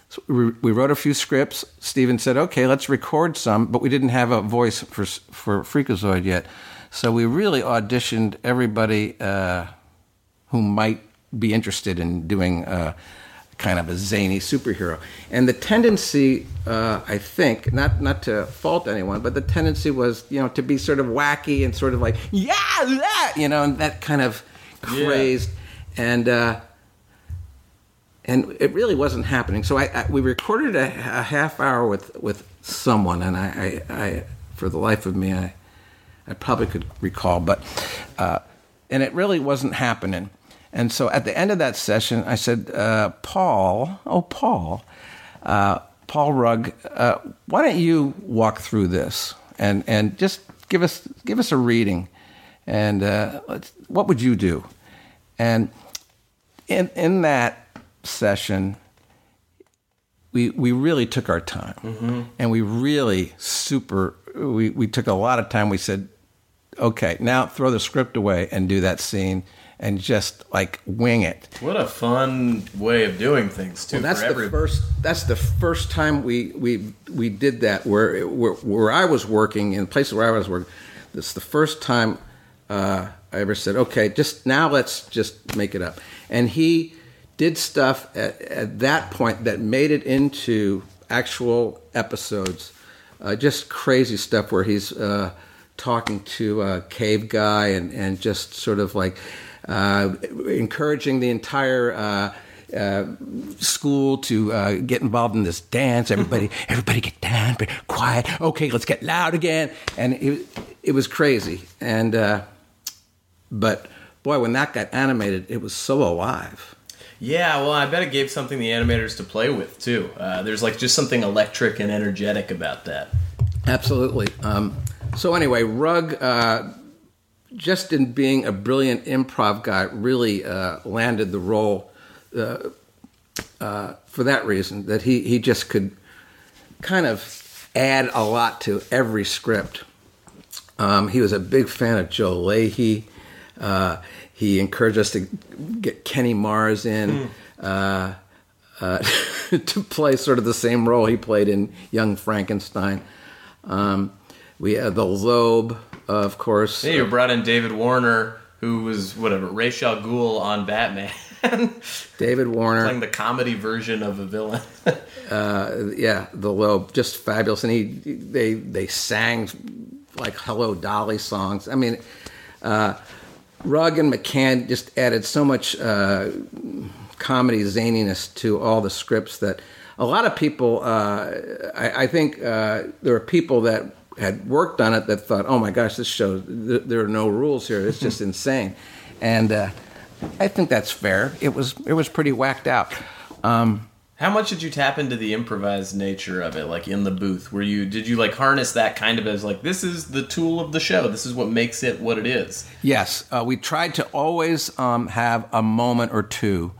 So we, we wrote a few scripts. Steven said, "Okay, let's record some," but we didn't have a voice for for Freakazoid yet. So we really auditioned everybody uh, who might be interested in doing uh, kind of a zany superhero. And the tendency, uh, I think, not not to fault anyone, but the tendency was, you know, to be sort of wacky and sort of like, yeah, that, you know, and that kind of crazed. And uh, and it really wasn't happening. So I, I we recorded a, a, half hour with with someone, and I, I, I, for the life of me, I I probably could recall, but uh, and it really wasn't happening. And so at the end of that session, I said, uh, Paul, oh Paul, uh, Paul Rugg, uh, why don't you walk through this and and just give us give us a reading, and uh, what would you do? And in in that session, we we really took our time, mm-hmm. and we really super. We we took a lot of time. We said, okay, now throw the script away and do that scene. And just like wing it. What a fun way of doing things too. Well, that's the everybody. first. That's the first time we we we did that. Where where, where I was working in places where I was working. This the first time uh, I ever said, "Okay, just now let's just make it up." And he did stuff at, at that point that made it into actual episodes. Uh, just crazy stuff where he's uh, talking to a cave guy and, and just sort of like uh, encouraging the entire uh, uh, school to uh, get involved in this dance. Everybody, everybody get down, but quiet. Okay, let's get loud again. And it, it was crazy. And but boy, when that got animated, it was so alive. Yeah, well, I bet it gave something the animators to play with too. Uh, there's like just something electric and energetic about that. Absolutely. Um, so anyway, Rugg uh, just in being a brilliant improv guy, really uh, landed the role uh, uh, for that reason. That he he just could kind of add a lot to every script. Um, he was a big fan of Joe Leahy. Uh, he encouraged us to get Kenny Mars in mm. uh, uh, to play sort of the same role he played in Young Frankenstein. Um, we had the Lobe, of course. Hey, you brought in David Warner, who was whatever Ra's al Ghul on Batman. David Warner playing the comedy version of a villain. uh, yeah, the Lobe, just fabulous, and he they they sang like "Hello Dolly" songs. I mean. Uh, Rugg and McCann just added so much uh, comedy zaniness to all the scripts that a lot of people, uh, I, I, think uh, there are people that had worked on it that thought, oh my gosh, this show, th- there are no rules here. It's just insane. And uh, I think that's fair. It was, it was pretty whacked out. Um, how much did you tap into the improvised nature of it, like in the booth? Were you did you like harness that kind of as like this is the tool of the show? This is what makes it what it is. Yes, uh, we tried to always um, have a moment or two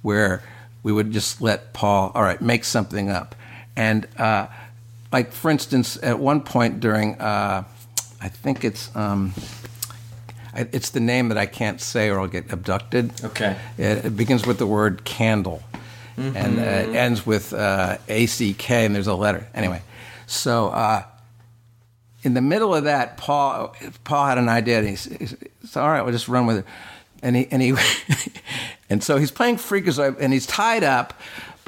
where we would just let Paul, all right, make something up, and uh, like for instance, at one point during, uh, I think it's. Um, it's the name that I can't say or I'll get abducted. Okay. It, it begins with the word candle mm-hmm. and uh, it ends with uh, ACK, and there's a letter. Anyway, so uh, in the middle of that, Paul Paul had an idea, and he's, he's all right, we'll just run with it. And he and he and so he's playing Freakazoid, and he's tied up,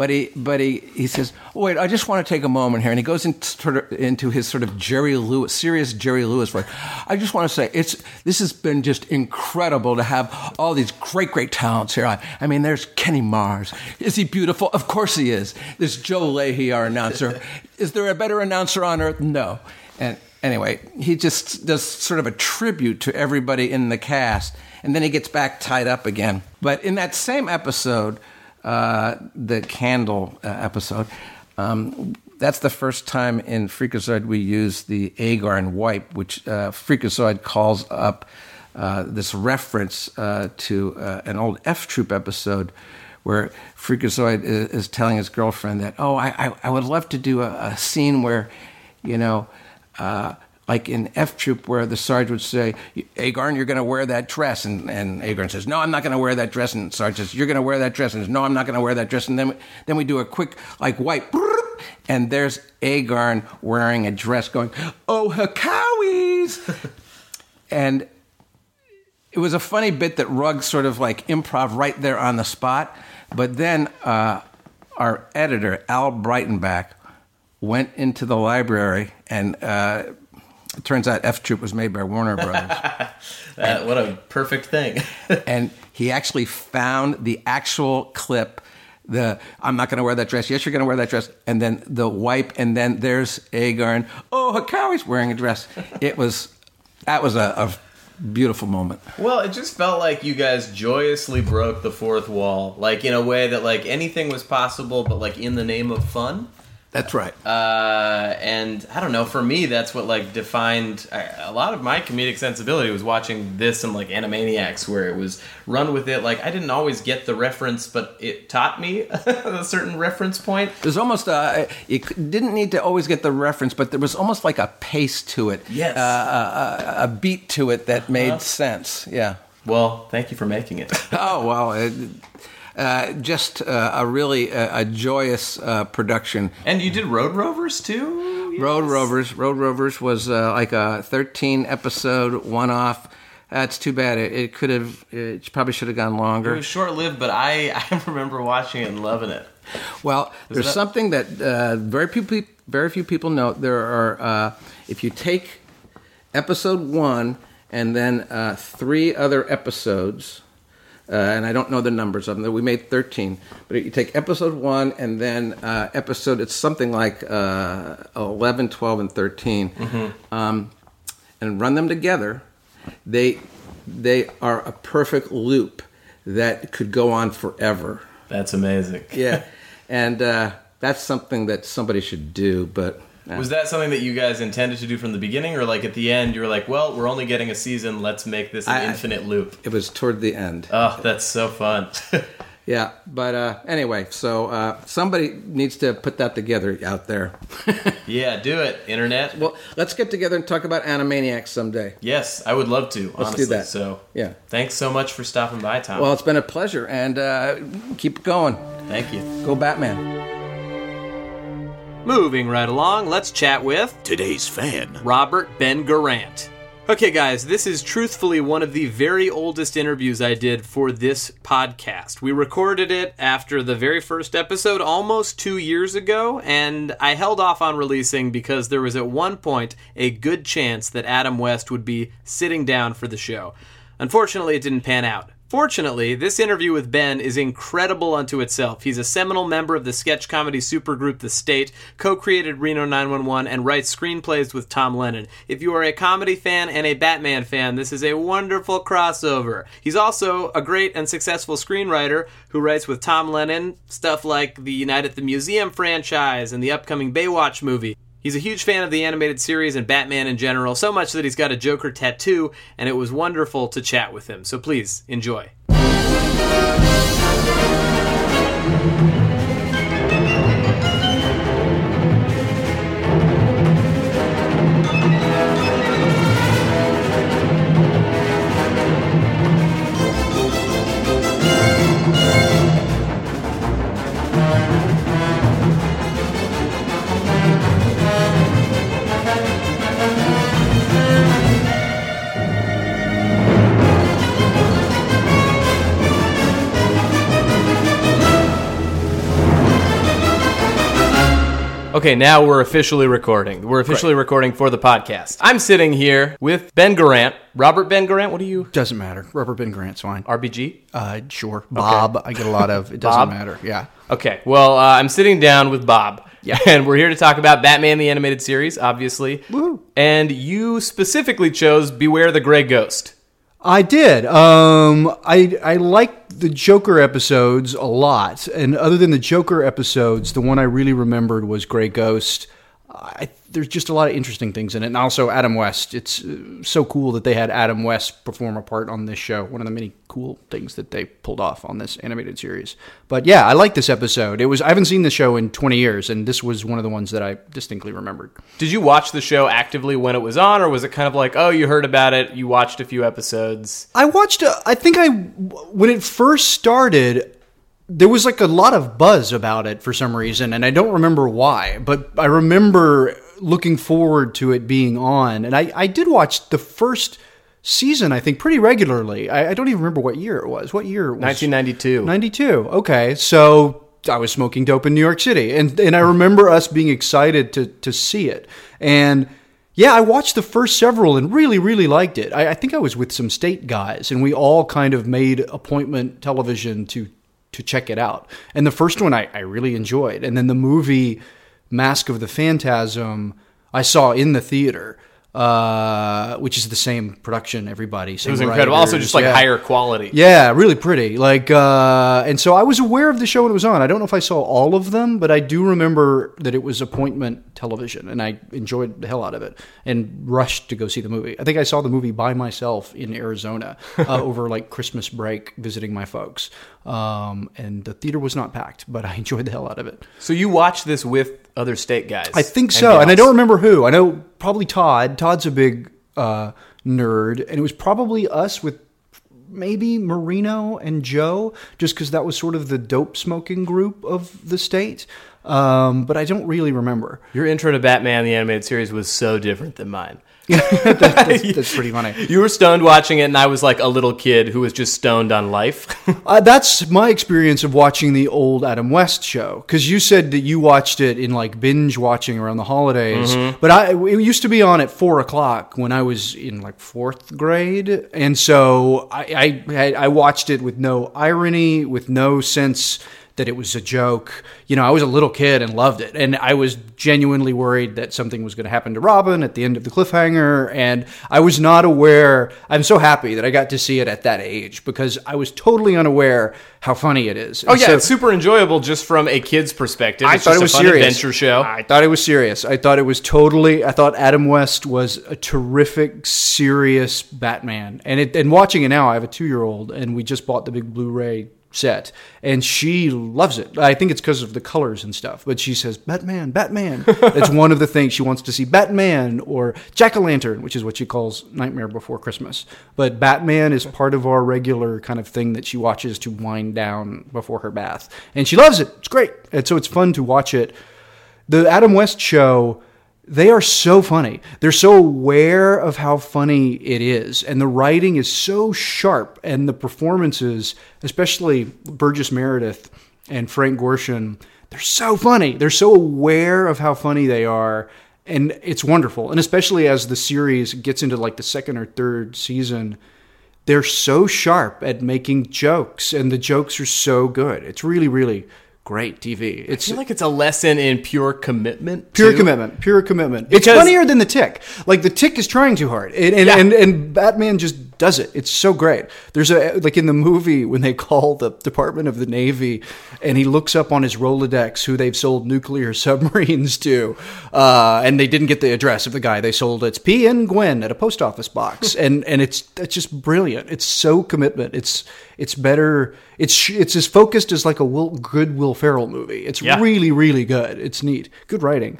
but he, but he, he says, oh, "Wait, I just want to take a moment here." And he goes into, into his sort of Jerry Lewis, serious Jerry Lewis voice. I just want to say, it's this has been just incredible to have all these great, great talents here. I, I mean, there's Kenny Mars. Is he beautiful? Of course he is. There's Joe Leahy, our announcer. is there a better announcer on earth? No. And anyway, he just does sort of a tribute to everybody in the cast, and then he gets back tied up again. But in that same episode uh, the candle uh, episode. Um, that's the first time in Freakazoid we use the Agarn wipe, which uh, Freakazoid calls up uh, this reference uh, to an old F Troop episode where Freakazoid is, is, telling his girlfriend that, oh, I, I, I would love to do a, a, scene where, you know, like in F Troop, where the sergeant would say, Agarn, you're going to wear that dress. And, and Agarn says, No, I'm not going to wear that dress. And Sergeant says, You're going to wear that dress. And says, No, I'm not going to wear that dress. And then, then we do a quick, like, wipe. and there's Agarn wearing a dress going, Oh, Hekawi's. and it was a funny bit that Rugg sort of like improv right there on the spot. But then uh, our editor, Al Breitenbach, went into the library and uh, it turns out F Troop was made by Warner Brothers. Uh, what a perfect thing. and he actually found the actual clip. The I'm not going to wear that dress. Yes, you're going to wear that dress. And then the wipe, and then there's Agarn. Oh, Hekawi's wearing a dress. It was that was a, a beautiful moment. Well, it just felt like you guys joyously broke the fourth wall, like in a way that like anything was possible, but like in the name of fun. That's right. Uh, and I don't know. For me, that's what like defined a lot of my comedic sensibility was watching this and like Animaniacs, where it was run with it. Like I didn't always get the reference, but it taught me a certain reference point. There's almost a, you didn't need to always get the reference, but there was almost like a pace to it. Yes. Uh, a, a, beat to it that made sense. Yeah. Well, thank you for making it. oh well. It, uh, just uh, a really uh, a joyous uh, production. And you did Road Rovers too. Yes. Road Rovers. Road Rovers was uh, like a 13 episode one off. That's too bad. It, it, could have. It probably should have gone longer. It was short lived, but I I remember watching it and loving it. Well, was there's that... something that very few very few people know. There are if you take episode one and then uh, three other episodes uh, and I don't know the numbers of them. We made 13, but you take episode one and then uh, episode, it's something like uh, 11, 12, and 13, mm-hmm. um, and run them together. They they are a perfect loop that could go on forever. That's amazing. yeah, and uh, that's something that somebody should do, but yeah. Was that something that you guys intended to do from the beginning, or like at the end, you were like, "Well, we're only getting a season. Let's make this an I, infinite loop." It was toward the end. Oh, that's so fun. yeah, but uh, anyway, so uh, somebody needs to put that together out there. yeah, do it, internet. Well, let's get together and talk about Animaniacs someday. Yes, I would love to. Let's honestly. do that. So, yeah, thanks so much for stopping by, Tom. Well, it's been a pleasure, and uh, keep going. Thank you. Go, Batman. Moving right along, let's chat with today's fan, Robert Ben Garant. Okay, guys, this is truthfully one of the very oldest interviews I did for this podcast. We recorded it after the very first episode almost two years ago, and I held off on releasing because there was at one point a good chance that Adam West would be sitting down for the show. Unfortunately, it didn't pan out. Fortunately, this interview with Ben is incredible unto itself. He's a seminal member of the sketch comedy supergroup The State, co created Reno 911, and writes screenplays with Tom Lennon. If you are a comedy fan and a Batman fan, this is a wonderful crossover. He's also a great and successful screenwriter who writes with Tom Lennon stuff like the Night at the Museum franchise and the upcoming Baywatch movie. He's a huge fan of the animated series and Batman in general, so much that he's got a Joker tattoo, and it was wonderful to chat with him. So please enjoy. Okay, now we're officially recording. We're officially recording for the podcast. I'm sitting here with Ben Garant. Robert Ben Garant, what do you? Doesn't matter. Robert Ben Grant's fine. RBG? Uh, sure. Bob. I get a lot of. It doesn't matter. Yeah. Okay, well, uh, I'm sitting down with Bob. Yeah. And we're here to talk about Batman the Animated Series, obviously. Woo. And you specifically chose Beware the Gray Ghost. I did. Um, I I like the Joker episodes a lot, and other than the Joker episodes, the one I really remembered was Grey Ghost. I, there's just a lot of interesting things in it, and also Adam West. It's uh, so cool that they had Adam West perform a part on this show. One of the many cool things that they pulled off on this animated series. But yeah, I like this episode. It was I haven't seen the show in 20 years, and this was one of the ones that I distinctly remembered. Did you watch the show actively when it was on, or was it kind of like, oh, you heard about it, you watched a few episodes? I watched. A, I think I when it first started, there was like a lot of buzz about it for some reason, and I don't remember why. But I remember looking forward to it being on, and I I did watch the first season. I think pretty regularly. I, I don't even remember what year it was. What year? It was 1992. 92. Okay. So I was smoking dope in New York City. And and I remember us being excited to to see it. And yeah, I watched the first several and really, really liked it. I, I think I was with some state guys and we all kind of made appointment television to to check it out. And the first one I, I really enjoyed. And then the movie Mask of the Phantasm I saw in the theater. Uh, which is the same production, everybody. It was incredible. Also, just like higher quality. Yeah, really pretty. Like, uh, and so I was aware of the show when it was on. I don't know if I saw all of them, but I do remember that it was appointment television, and I enjoyed the hell out of it and rushed to go see the movie. I think I saw the movie by myself in Arizona uh, over like Christmas break, visiting my folks. Um, and the theater was not packed, but I enjoyed the hell out of it. So you watched this with other state guys? I think so, and I don't remember who. I know probably Todd. Todd's a big uh, nerd, and it was probably us with maybe Marino and Joe, just because that was sort of the dope smoking group of the state. Um, but I don't really remember. Your intro to Batman the animated series was so different than mine. that, that's, that's, pretty funny. You were stoned watching it, and I was like a little kid who was just stoned on life. uh, that's my experience of watching the old Adam West show. Because you said that you watched it in like binge watching around the holidays, mm-hmm. but I it used to be on at four o'clock when I was in like fourth grade, and so I I, I watched it with no irony, with no sense that it was a joke. You know, I was a little kid and loved it. And I was genuinely worried that something was going to happen to Robin at the end of the cliffhanger. And I was not aware. I'm so happy that I got to see it at that age because I was totally unaware how funny it is. Oh, and oh, yeah. So, it's super enjoyable just from a kid's perspective. I it's thought it was serious. adventure show. I thought it was serious. I thought it was totally, I thought Adam West was a terrific, serious Batman. And, it, and watching it now, I have a two year old and we just bought the big Blu ray set and she loves it. I think it's because of the colors and stuff but she says batman batman. It's one of the things she wants to see batman or jack-o'-lantern which is what she calls nightmare before christmas. But batman is part of our regular kind of thing that she watches to wind down before her bath. And she loves it. It's great. And so it's fun to watch it. The adam west show they are so funny. They're so aware of how funny it is. And the writing is so sharp. And the performances, especially Burgess Meredith and Frank Gorshin, they're so funny. They're so aware of how funny they are. And it's wonderful. And especially as the series gets into like the second or third season, they're so sharp at making jokes. And the jokes are so good. It's really, really great TV. It's I feel like it's a lesson in pure commitment. Pure too. commitment. Pure commitment. Because, it's funnier than the Tick. Like the Tick is trying too hard, and and, yeah. and and Batman just does it. It's so great. There's a like in the movie when they call the Department of the Navy, and he looks up on his Rolodex who they've sold nuclear submarines to, uh, and they didn't get the address of the guy they sold. It's P. N. Guin at a post office box, and and it's it's just brilliant. It's so commitment. It's it's better. It's it's as focused as like a Will, good Will Ferrell movie. It's yeah. really really good. It's neat. Good writing.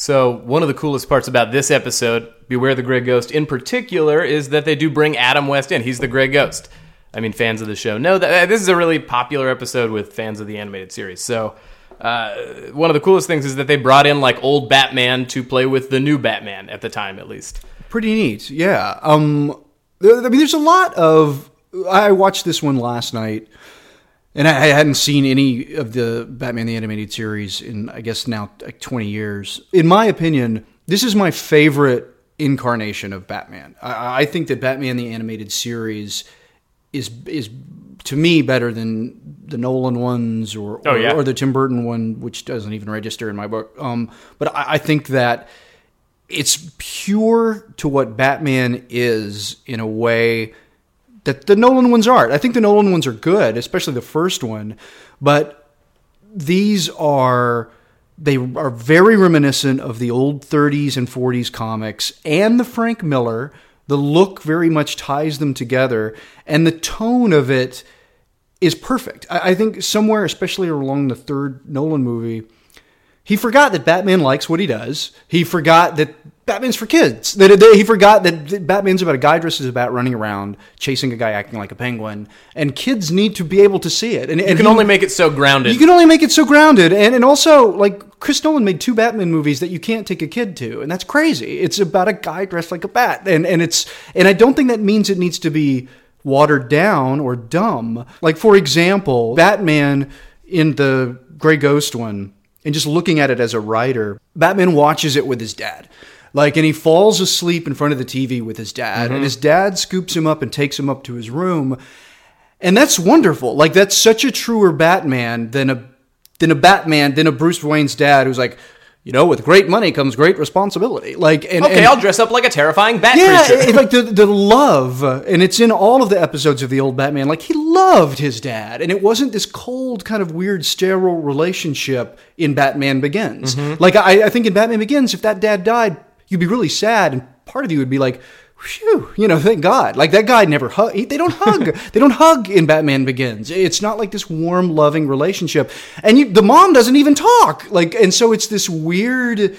So, one of the coolest parts about this episode, Beware the Grey Ghost in particular, is that they do bring Adam West in. He's the Grey Ghost. I mean, fans of the show know that this is a really popular episode with fans of the animated series. So, uh, one of the coolest things is that they brought in like old Batman to play with the new Batman at the time, at least. Pretty neat, yeah. Um, I mean, there's a lot of. I watched this one last night and I, hadn't seen any of the Batman the Animated Series in, I guess, now like 20 years. In my opinion, this is my favorite incarnation of Batman. I, I think that Batman the Animated Series is is to me better than the Nolan ones or oh, yeah. or, or, the Tim Burton one, which doesn't even register in my book. Um, but I, I think that it's pure to what Batman is in a way that the Nolan ones aren't. I think the Nolan ones are good, especially the first one, but these are they are very reminiscent of the old 30s and 40s comics and the Frank Miller. The look very much ties them together, and the tone of it is perfect. I, I think somewhere, especially along the third Nolan movie, he forgot that Batman likes what he does. He forgot that Batman's for kids. He forgot that Batman's about a guy dressed as a bat running around chasing a guy acting like a penguin, and kids need to be able to see it. And, You can only make it so grounded. you can only make it so grounded, and and also like Chris Nolan made two Batman movies that you can't take a kid to, and that's crazy. It's about a guy dressed like a bat, and and it's and I don't think that means it needs to be watered down or dumb. Like for example, Batman in the Gray Ghost one, and just looking at it as a writer, Batman watches it with his dad. Like, and he falls asleep in front of the TV with his dad, and his dad scoops him up and takes him up to his room. And that's wonderful. Like that's such a truer Batman than a than a Batman than a Bruce Wayne's dad who's like, you know, with great money comes great responsibility. Like, and, okay, and- I'll dress up like a terrifying bat yeah, creature. like the the love, and it's in all of the episodes of the old Batman. Like he loved his dad, and it wasn't this cold, kind of weird, sterile relationship in Batman Begins. Mm-hmm. Like I, I think in Batman Begins, if that dad died, you'd be really sad, and part of you would be like. Phew, you know, thank God. Like that guy never hug. They don't hug. they don't hug in Batman Begins. It's not like this warm, loving relationship. And you, the mom doesn't even talk. Like, and so it's this weird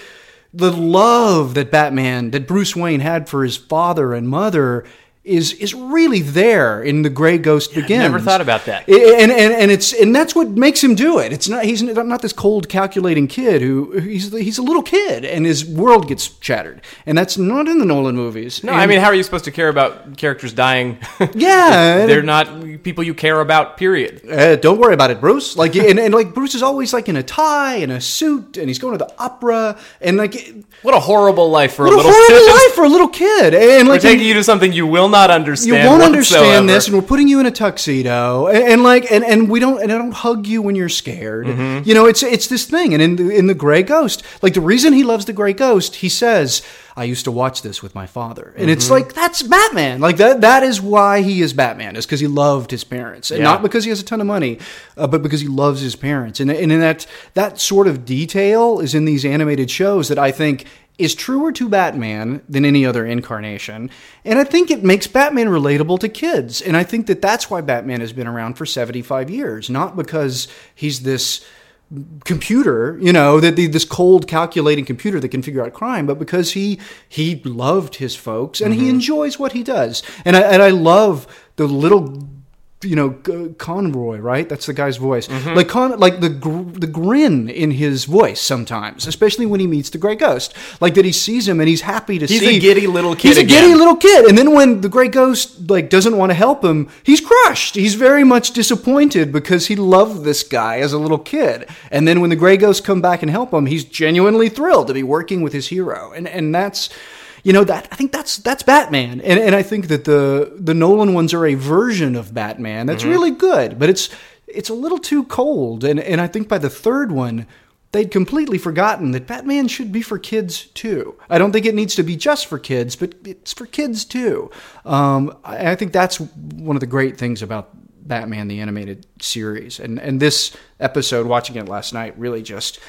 the love that Batman, that Bruce Wayne had for his father and mother is is really there in the Gray Ghost Begins. I never thought about that. And, and and it's and that's what makes him do it. It's not he's not this cold calculating kid who he's he's a little kid and his world gets shattered. And that's not in the Nolan movies. no, And- I mean, how are you supposed to care about characters dying? Yeah, They're not people you care about, period. Uh, don't worry about it, Bruce. Like, and, and like Bruce is always like in a tie and a suit, and he's going to the opera, and like, What a horrible life for what a little horrible kid. life for a little kid. And We're like, taking you to something you will not understand. you won't whatsoever. understand this, and we're putting you in a tuxedo, and, and like, and, and we don't, and I don't hug you when you're scared. Mm-hmm. You know, it's it's this thing, and in the, in the Gray Ghost, like the reason he loves the Gray Ghost, he says, "I used to watch this with my father," and Mm-hmm. it's like that's Batman. Like that that is why he is Batman, is because he loved his parents, and Yeah. not because he has a ton of money, uh, but because he loves his parents, and and in that that sort of detail is in these animated shows that I think is truer to Batman than any other incarnation. And I think it makes Batman relatable to kids. And I think that that's why Batman has been around for 75 years, not because he's this computer, you know, that this cold calculating computer that can figure out crime, but because he he loved his folks and he mm-hmm. enjoys what he does. And I and I love the little you know Conroy, right? That's the guy's voice. Like Con, like the gr- the grin in his voice sometimes, especially when he meets the Gray Ghost. Like that he sees him and he's happy to He's see. He's a giddy little kid He's a giddy little kid, and then when the Gray Ghost like doesn't want to help him, he's crushed. He's very much disappointed because he loved this guy as a little kid. And then when the Gray Ghost come back and help him, he's genuinely thrilled to be working with his hero. And and that's you know that I think that's that's Batman, and and I think that the the Nolan ones are a version of Batman that's really good, but it's it's a little too cold, and and I think by the third one. They'd completely forgotten that Batman should be for kids too. I don't think it needs to be just for kids, but it's for kids too. Um, I, I think that's one of the great things about Batman the animated series, and and this episode, watching it last night, really just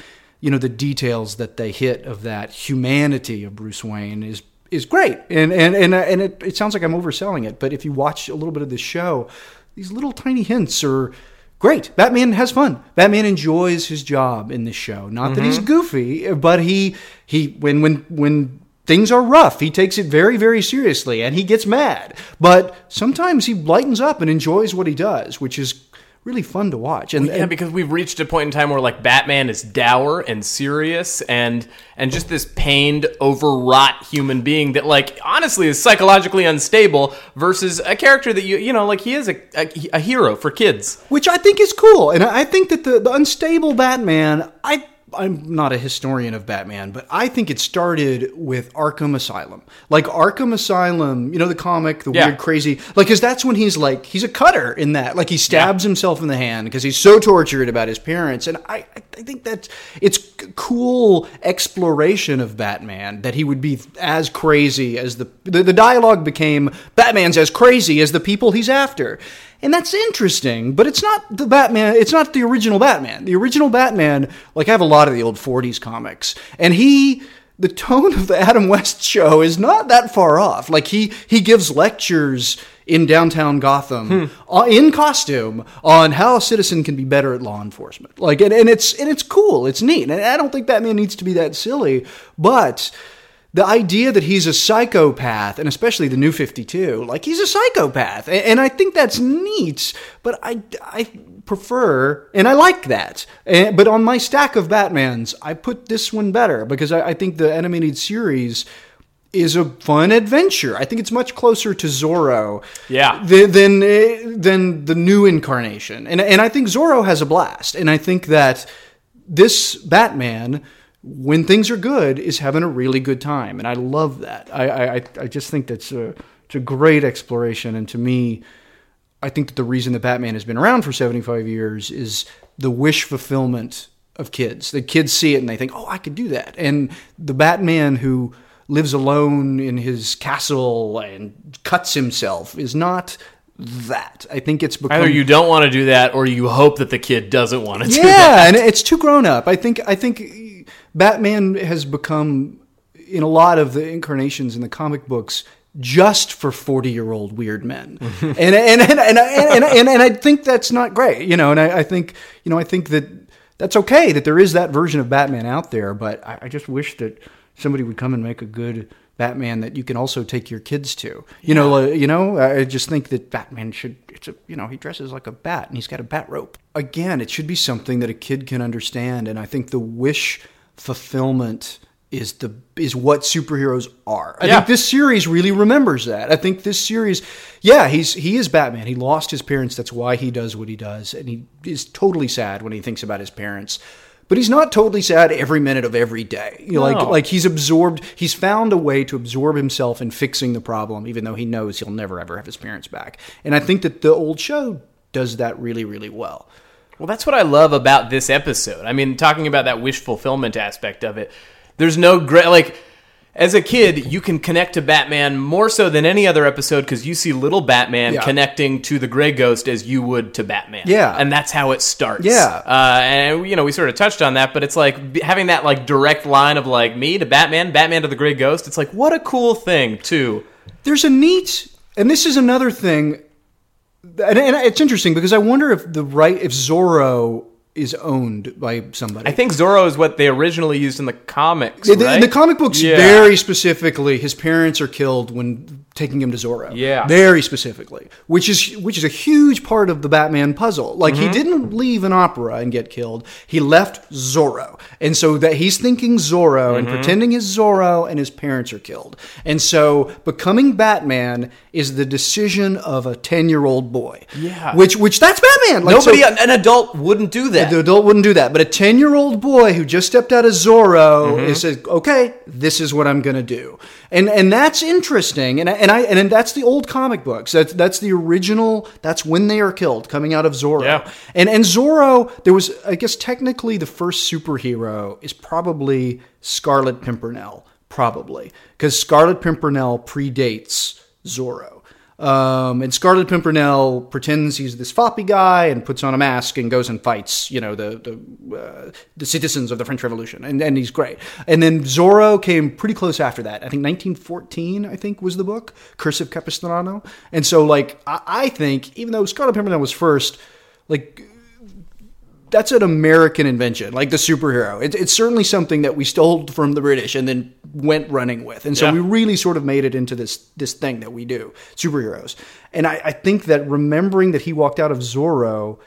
you know the details that they hit of that humanity of Bruce Wayne is is great, and and and uh, and it, it sounds like I'm overselling it, but if you watch a little bit of this show, these little tiny hints are great. Batman has fun. Batman enjoys his job in this show. Not that he's mm-hmm. goofy, but he he when when when things are rough, he takes it very very seriously and he gets mad. But sometimes he lightens up and enjoys what he does, which is really fun to watch. And, Yeah, and because we've reached a point in time where like Batman is dour and serious and and just this pained, overwrought human being that like honestly is psychologically unstable versus a character that you you know like he is a, a, a hero for kids. which I think is cool. And I I think that the, the unstable Batman, I I'm not a historian of Batman, but I think it started with Arkham Asylum. Like Arkham Asylum, you know the comic, the Yeah. weird crazy like cuz that's when he's like he's a cutter in that. Like he stabs himself in the hand because he's so tortured about his parents and I, I think that it's cool exploration of Batman that he would be as crazy as the, the the dialogue became Batman's as crazy as the people he's after. And that's interesting, but it's not the Batman, it's not the original Batman. The original Batman, like I have a lot of the old 40s comics, and he the tone of the Adam West show is not that far off. Like he he gives lectures in downtown Gotham uh, in costume on how a citizen can be better at law enforcement. Like and, and it's and it's cool. It's neat. And I don't think Batman needs to be that silly, but the idea that he's a psychopath, and especially the new 52, like he's a psychopath. And, and I think that's neat, but I, I prefer, and I like that. And, but on my stack of Batmans, I put this one better because I, I think the animated series is a fun adventure. I think it's much closer to Zorro Yeah. than than, eh, than the new incarnation. And and I think Zorro has a blast. And I think that this Batman, when things are good, is having a really good time. And I love that. I I, I- just think that's a it's a great exploration. And to me, I think that the reason that Batman has been around for 75 years is the wish fulfillment of kids. The kids see it and they think, "Oh, I could do that." And the Batman who lives alone in his castle and cuts himself is not that. I think it's become Either you don't want to do that, or you hope that the kid doesn't want to do that. yeah, and it's too grown up. I think I think Batman has become in a lot of the incarnations in the comic books just for 40 year old weird men. And, and, and, and, and, and, and, and i think that's not great you know and I, I think you know i think that that's okay that there is that version of batman out there but i, I just wish that somebody would come and make a good batman that you can also take your kids to. You know uh, you know i just think that batman should it's a you know he dresses like a bat and he's got a bat rope. Again it should be something that a kid can understand and i think the wish fulfillment is the is what superheroes are. I Yeah. think this series really remembers that. I think this series, yeah, he's he is Batman. He lost his parents. That's why he does what he does, and he is totally sad when he thinks about his parents. But he's not totally sad every minute of every day. You know, No. Like like he's absorbed. He's found a way to absorb himself in fixing the problem, even though he knows he'll never ever have his parents back. And I think that the old show does that really really well. Well, that's what I love about this episode. I mean, talking about that wish fulfillment aspect of it, there's no great like. As a kid, you can connect to Batman more so than any other episode because you see little Batman Yeah. connecting to the Gray Ghost as you would to Batman. Yeah. and that's how it starts. Yeah. uh, and you know we sort of touched on that, but it's like having that like direct line of like me to Batman, Batman to the Gray Ghost. It's like what a cool thing too. there's a neat and this is another thing and, and it's interesting because i wonder if the right if zorro is owned by somebody I think Zorro is what they originally used in the comics. in the, right? in the comic books Yeah. very specifically his parents are killed when taking him to zorro Yeah. very specifically which is which is a huge part of the batman puzzle like Mm-hmm. he didn't leave an opera and get killed he left zorro and so that he's thinking zorro and Mm-hmm. pretending he's zorro and his parents are killed and so becoming batman is the decision of a 10 year old boy Yeah. which which that's batman like, Nobody, so- an adult, wouldn't do that. The adult wouldn't do that, but a ten-year-old boy who just stepped out of Zorro Mm-hmm. is says, "Okay, this is what I'm going to do," and and that's interesting. And I, and I and that's the old comic books. That's that's the original. That's when they are killed, coming out of Zorro. Yeah. And and Zorro, there was, I guess, technically the first superhero is probably Scarlet Pimpernel, probably because Scarlet Pimpernel predates Zorro. Um, and Scarlet Pimpernel pretends he's this floppy guy and puts on a mask and goes and fights, you know, the the, uh, the citizens of the French Revolution, and, and he's great. And then Zorro came pretty close after that. I think 1914, I think was the book, Curse of Capistrano. And so, like, I, I think even though Scarlet Pimpernel was first, like that's an American invention, like the superhero. It, it's certainly something that we stole from the British and then went running with, and so Yeah. we really sort of made it into this this thing that we do, superheroes. And I, I think that remembering that he walked out of Zorro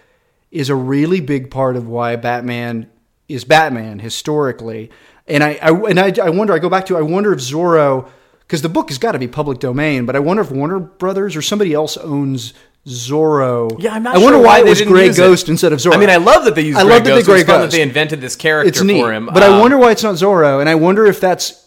is a really big part of why Batman is Batman historically. And I, I and I, I wonder. I go back to I wonder if Zorro because the book has got to be public domain, but I wonder if Warner Brothers or somebody else owns Zorro. Yeah, I'm not I wonder sure why, why it was didn't Gray use it. Ghost instead of Zorro. I mean, I love that they used I Grey love that they Ghost. It was Grey fun that they invented this character It's neat, for him. but I Um, wonder why it's not Zorro, and I wonder if that's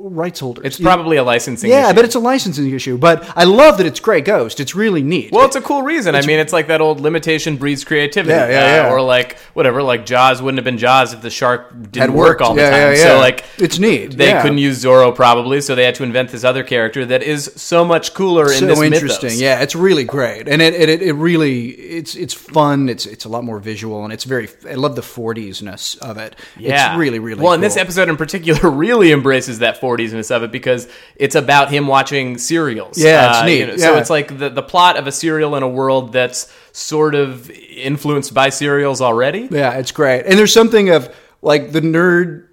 rights holders. It's probably a licensing. yeah, issue. but it's a licensing issue. But I love that it's Grey Ghost. It's really neat. Well, it's a cool reason. I mean, it's like that old limitation breeds creativity. Yeah, yeah, uh, yeah. Or like whatever, like Jaws wouldn't have been Jaws if the shark didn't work all the Yeah, time. yeah, yeah. So like, It's neat. They couldn't use Zorro probably, so they had to invent this other character that is so much cooler in so this interesting. mythos. Yeah, it's really great, and it, it it really it's it's fun. It's it's a lot more visual, and it's very. I love the 40s-ness of it. Yeah. it's really really well. And this episode in particular really embraces that 40s-ness of it because it's about him watching serials. Uh, Yeah, it's neat. So Yeah. it's like the the plot of a serial in a world that's sort of influenced by serials already. Yeah, it's great. And there's something of like the nerd,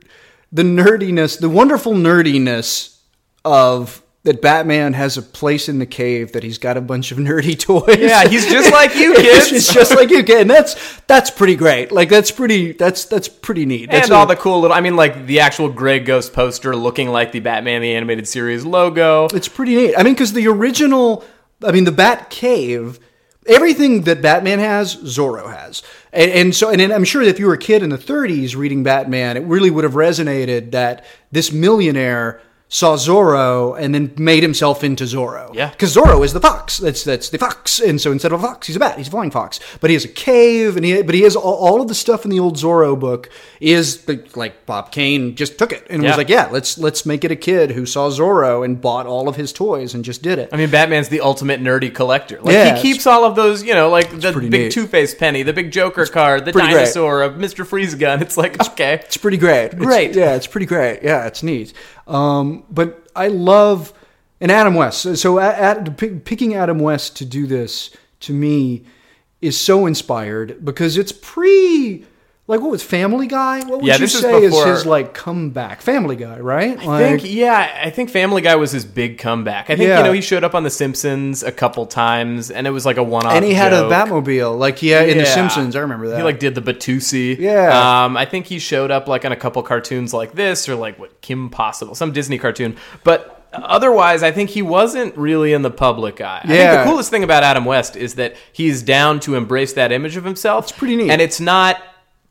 the nerdiness, the wonderful nerdiness of that Batman has a place in the cave that he's got a bunch of nerdy toys. Yeah, he's just like you, kids. It's just like you, kid. And that's that's pretty great. Like that's pretty that's that's pretty neat. That's and all the cool little, I mean, like the actual Grey Ghost poster looking like the Batman the Animated Series logo. It's pretty neat. I mean, because the original, I mean, the Bat Cave, everything that Batman has, Zorro has, and, and so, and then I'm sure if you were a kid in the 30s reading Batman, it really would have resonated that this millionaire saw Zorro and then made himself into Zorro. Yeah. because Zorro is the fox. That's that's the fox, and so instead of a fox, he's a bat. He's a flying fox, but he has a cave, and he but he has all, all of the stuff in the old Zorro book is like Bob Kane just took it and Yeah. was like, yeah, let's let's make it a kid who saw Zorro and bought all of his toys and just did it. I mean, Batman's the ultimate nerdy collector. Like Yeah, he keeps all of those, you know, like the big. Two Face penny, the big Joker card, the dinosaur, a Mister Freeze gun. It's like okay, It's pretty great. It's- Great. yeah, it's pretty great. Yeah, it's neat. Um, but I love and Adam West. So, at, at, pick- picking Adam West to do this to me is so inspired because it's pre. Like what was Family Guy? What would Yeah, you is say is, before- his like comeback? Family Guy, right? I Like, think yeah, I think Family Guy was his big comeback. I think Yeah. you know he showed up on The Simpsons a couple times, and it was like a one-off. and he had joke. a Batmobile, like yeah, had in The Simpsons. I remember that. He like did the Batusi. Yeah. Um, I think he showed up like on a couple cartoons like this or like what Kim Possible, some Disney cartoon. But otherwise, I think he wasn't really in the public eye. I think Yeah. the coolest thing about Adam West is that he's down to embrace that image of himself. It's pretty neat. and it's not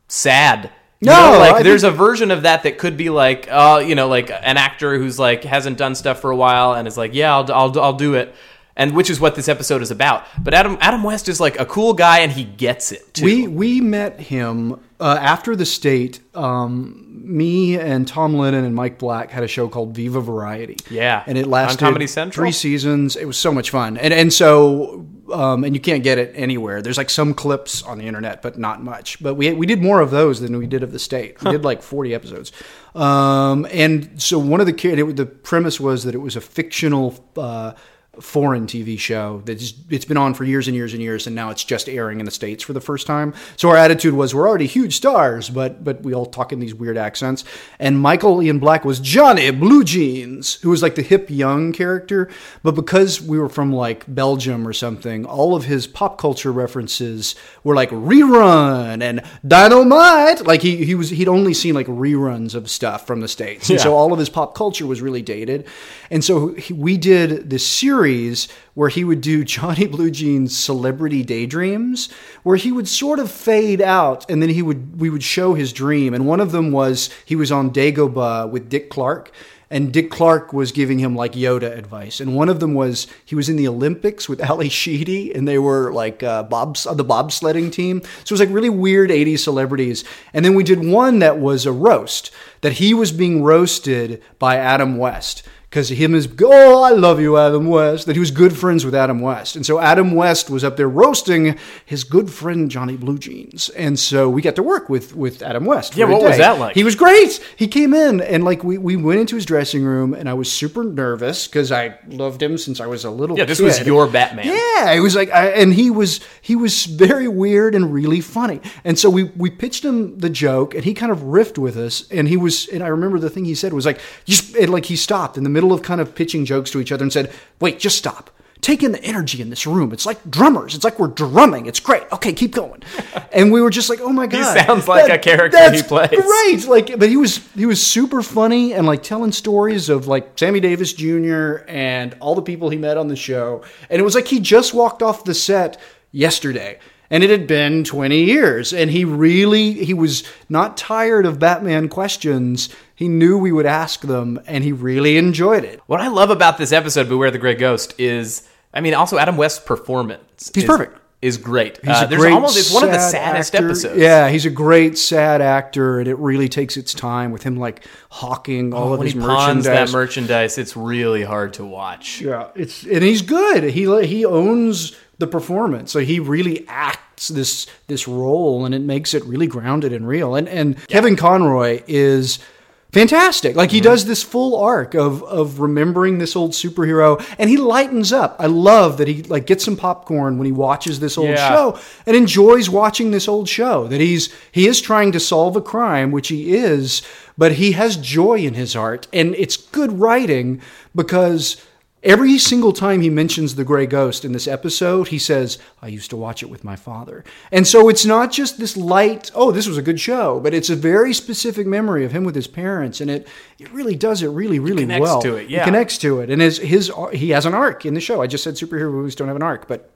sad. You No, know, like I there's think- a version of that that could be like, uh, you know, like an actor who's like hasn't done stuff for a while and is like, yeah, I'll, I'll, I'll do it. And which is what this episode is about. But Adam Adam West is like a cool guy and he gets it too. We we met him uh, after the state. Um, me and Tom Lennon and Mike Black had a show called Viva Variety. Yeah. and it On lasted Comedy Central? three seasons. It was so much fun, and and so um, and you can't get it anywhere. There's like some clips on the internet, but not much. But we we did more of those than we did of the state. We did like 40 episodes. Um, and so one of the ki- it, the premise was that it was a fictional. Uh, foreign TV show that's it's been on for years and years and years and now it's just airing in the states for the first time. So our attitude was we're already huge stars, but but we all talk in these weird accents. And Michael Ian Black was Johnny Blue Jeans, who was like the hip young character, but because we were from like Belgium or something, all of his pop culture references were like rerun and dynamite. Like he he was he'd only seen like reruns of stuff from the states. And Yeah. so all of his pop culture was really dated. And so he, we did this series where he would do Johnny Blue Jeans celebrity daydreams, where he would sort of fade out and then he would we would show his dream. And one of them was he was on Dagobah with Dick Clark. And Dick Clark was giving him like Yoda advice, and one of them was he was in the Olympics with Ally Sheedy, and they were like uh, bobs the bobsledding team. So it was like really weird '80s celebrities. And then we did one that was a roast that he was being roasted by Adam West because him is oh I love you Adam West that he was good friends with Adam West and so Adam West was up there roasting his good friend Johnny Blue Jeans and so we got to work with with Adam West Yeah, what was that like? he was great he came in and like we, we went into his dressing room and I was super nervous because I loved him since I was a little yeah, this kid. was your Batman. Yeah, it was like, I, and he was he was very weird and really funny. And so we we pitched him the joke, and he kind of riffed with us. And he was, and I remember the thing he said was like, just like he stopped in the middle of kind of pitching jokes to each other and said, "Wait, just stop." Take in the energy in this room. It's like drummers. It's like we're drumming. It's great. Okay, keep going. And we were just like, oh my god, he sounds like a character he plays. Great, like, but he was he was super funny and like telling stories of like Sammy Davis Jr. and all the people he met on the show, and it was like he just walked off the set yesterday, And it had been 20 years. And he really, he was not tired of Batman questions. He knew we would ask them, and he really enjoyed it. What I love about this episode, Beware the Grey Ghost, is I mean, also Adam West's performance. He's is, perfect. Is great. He's Uh, a great almost it's one of the sad saddest actor. episodes. Yeah, he's a great sad actor, and it really takes its time with him like hawking all of Oh, when his he pawns merchandise. that merchandise, it's really hard to watch. Yeah, it's and he's good. He he owns the performance. So he really acts this this role, and it makes it really grounded and real. And and Kevin Conroy is fantastic. Like he mm-hmm. does this full arc of of remembering this old superhero, and he lightens up. I love that he like gets some popcorn when he watches this old Yeah. show and enjoys watching this old show. That he's he is trying to solve a crime, which he is, but he has joy in his art, and it's good writing because. Every single time he mentions the gray ghost in this episode, he says, I used to watch it with my father. And so it's not just this light, oh, this was a good show, but it's a very specific memory of him with his parents. And it, it really does it really, really connects well. to it, yeah. He connects to it. And his, his, he has an arc in the show. I just said superhero movies don't have an arc, but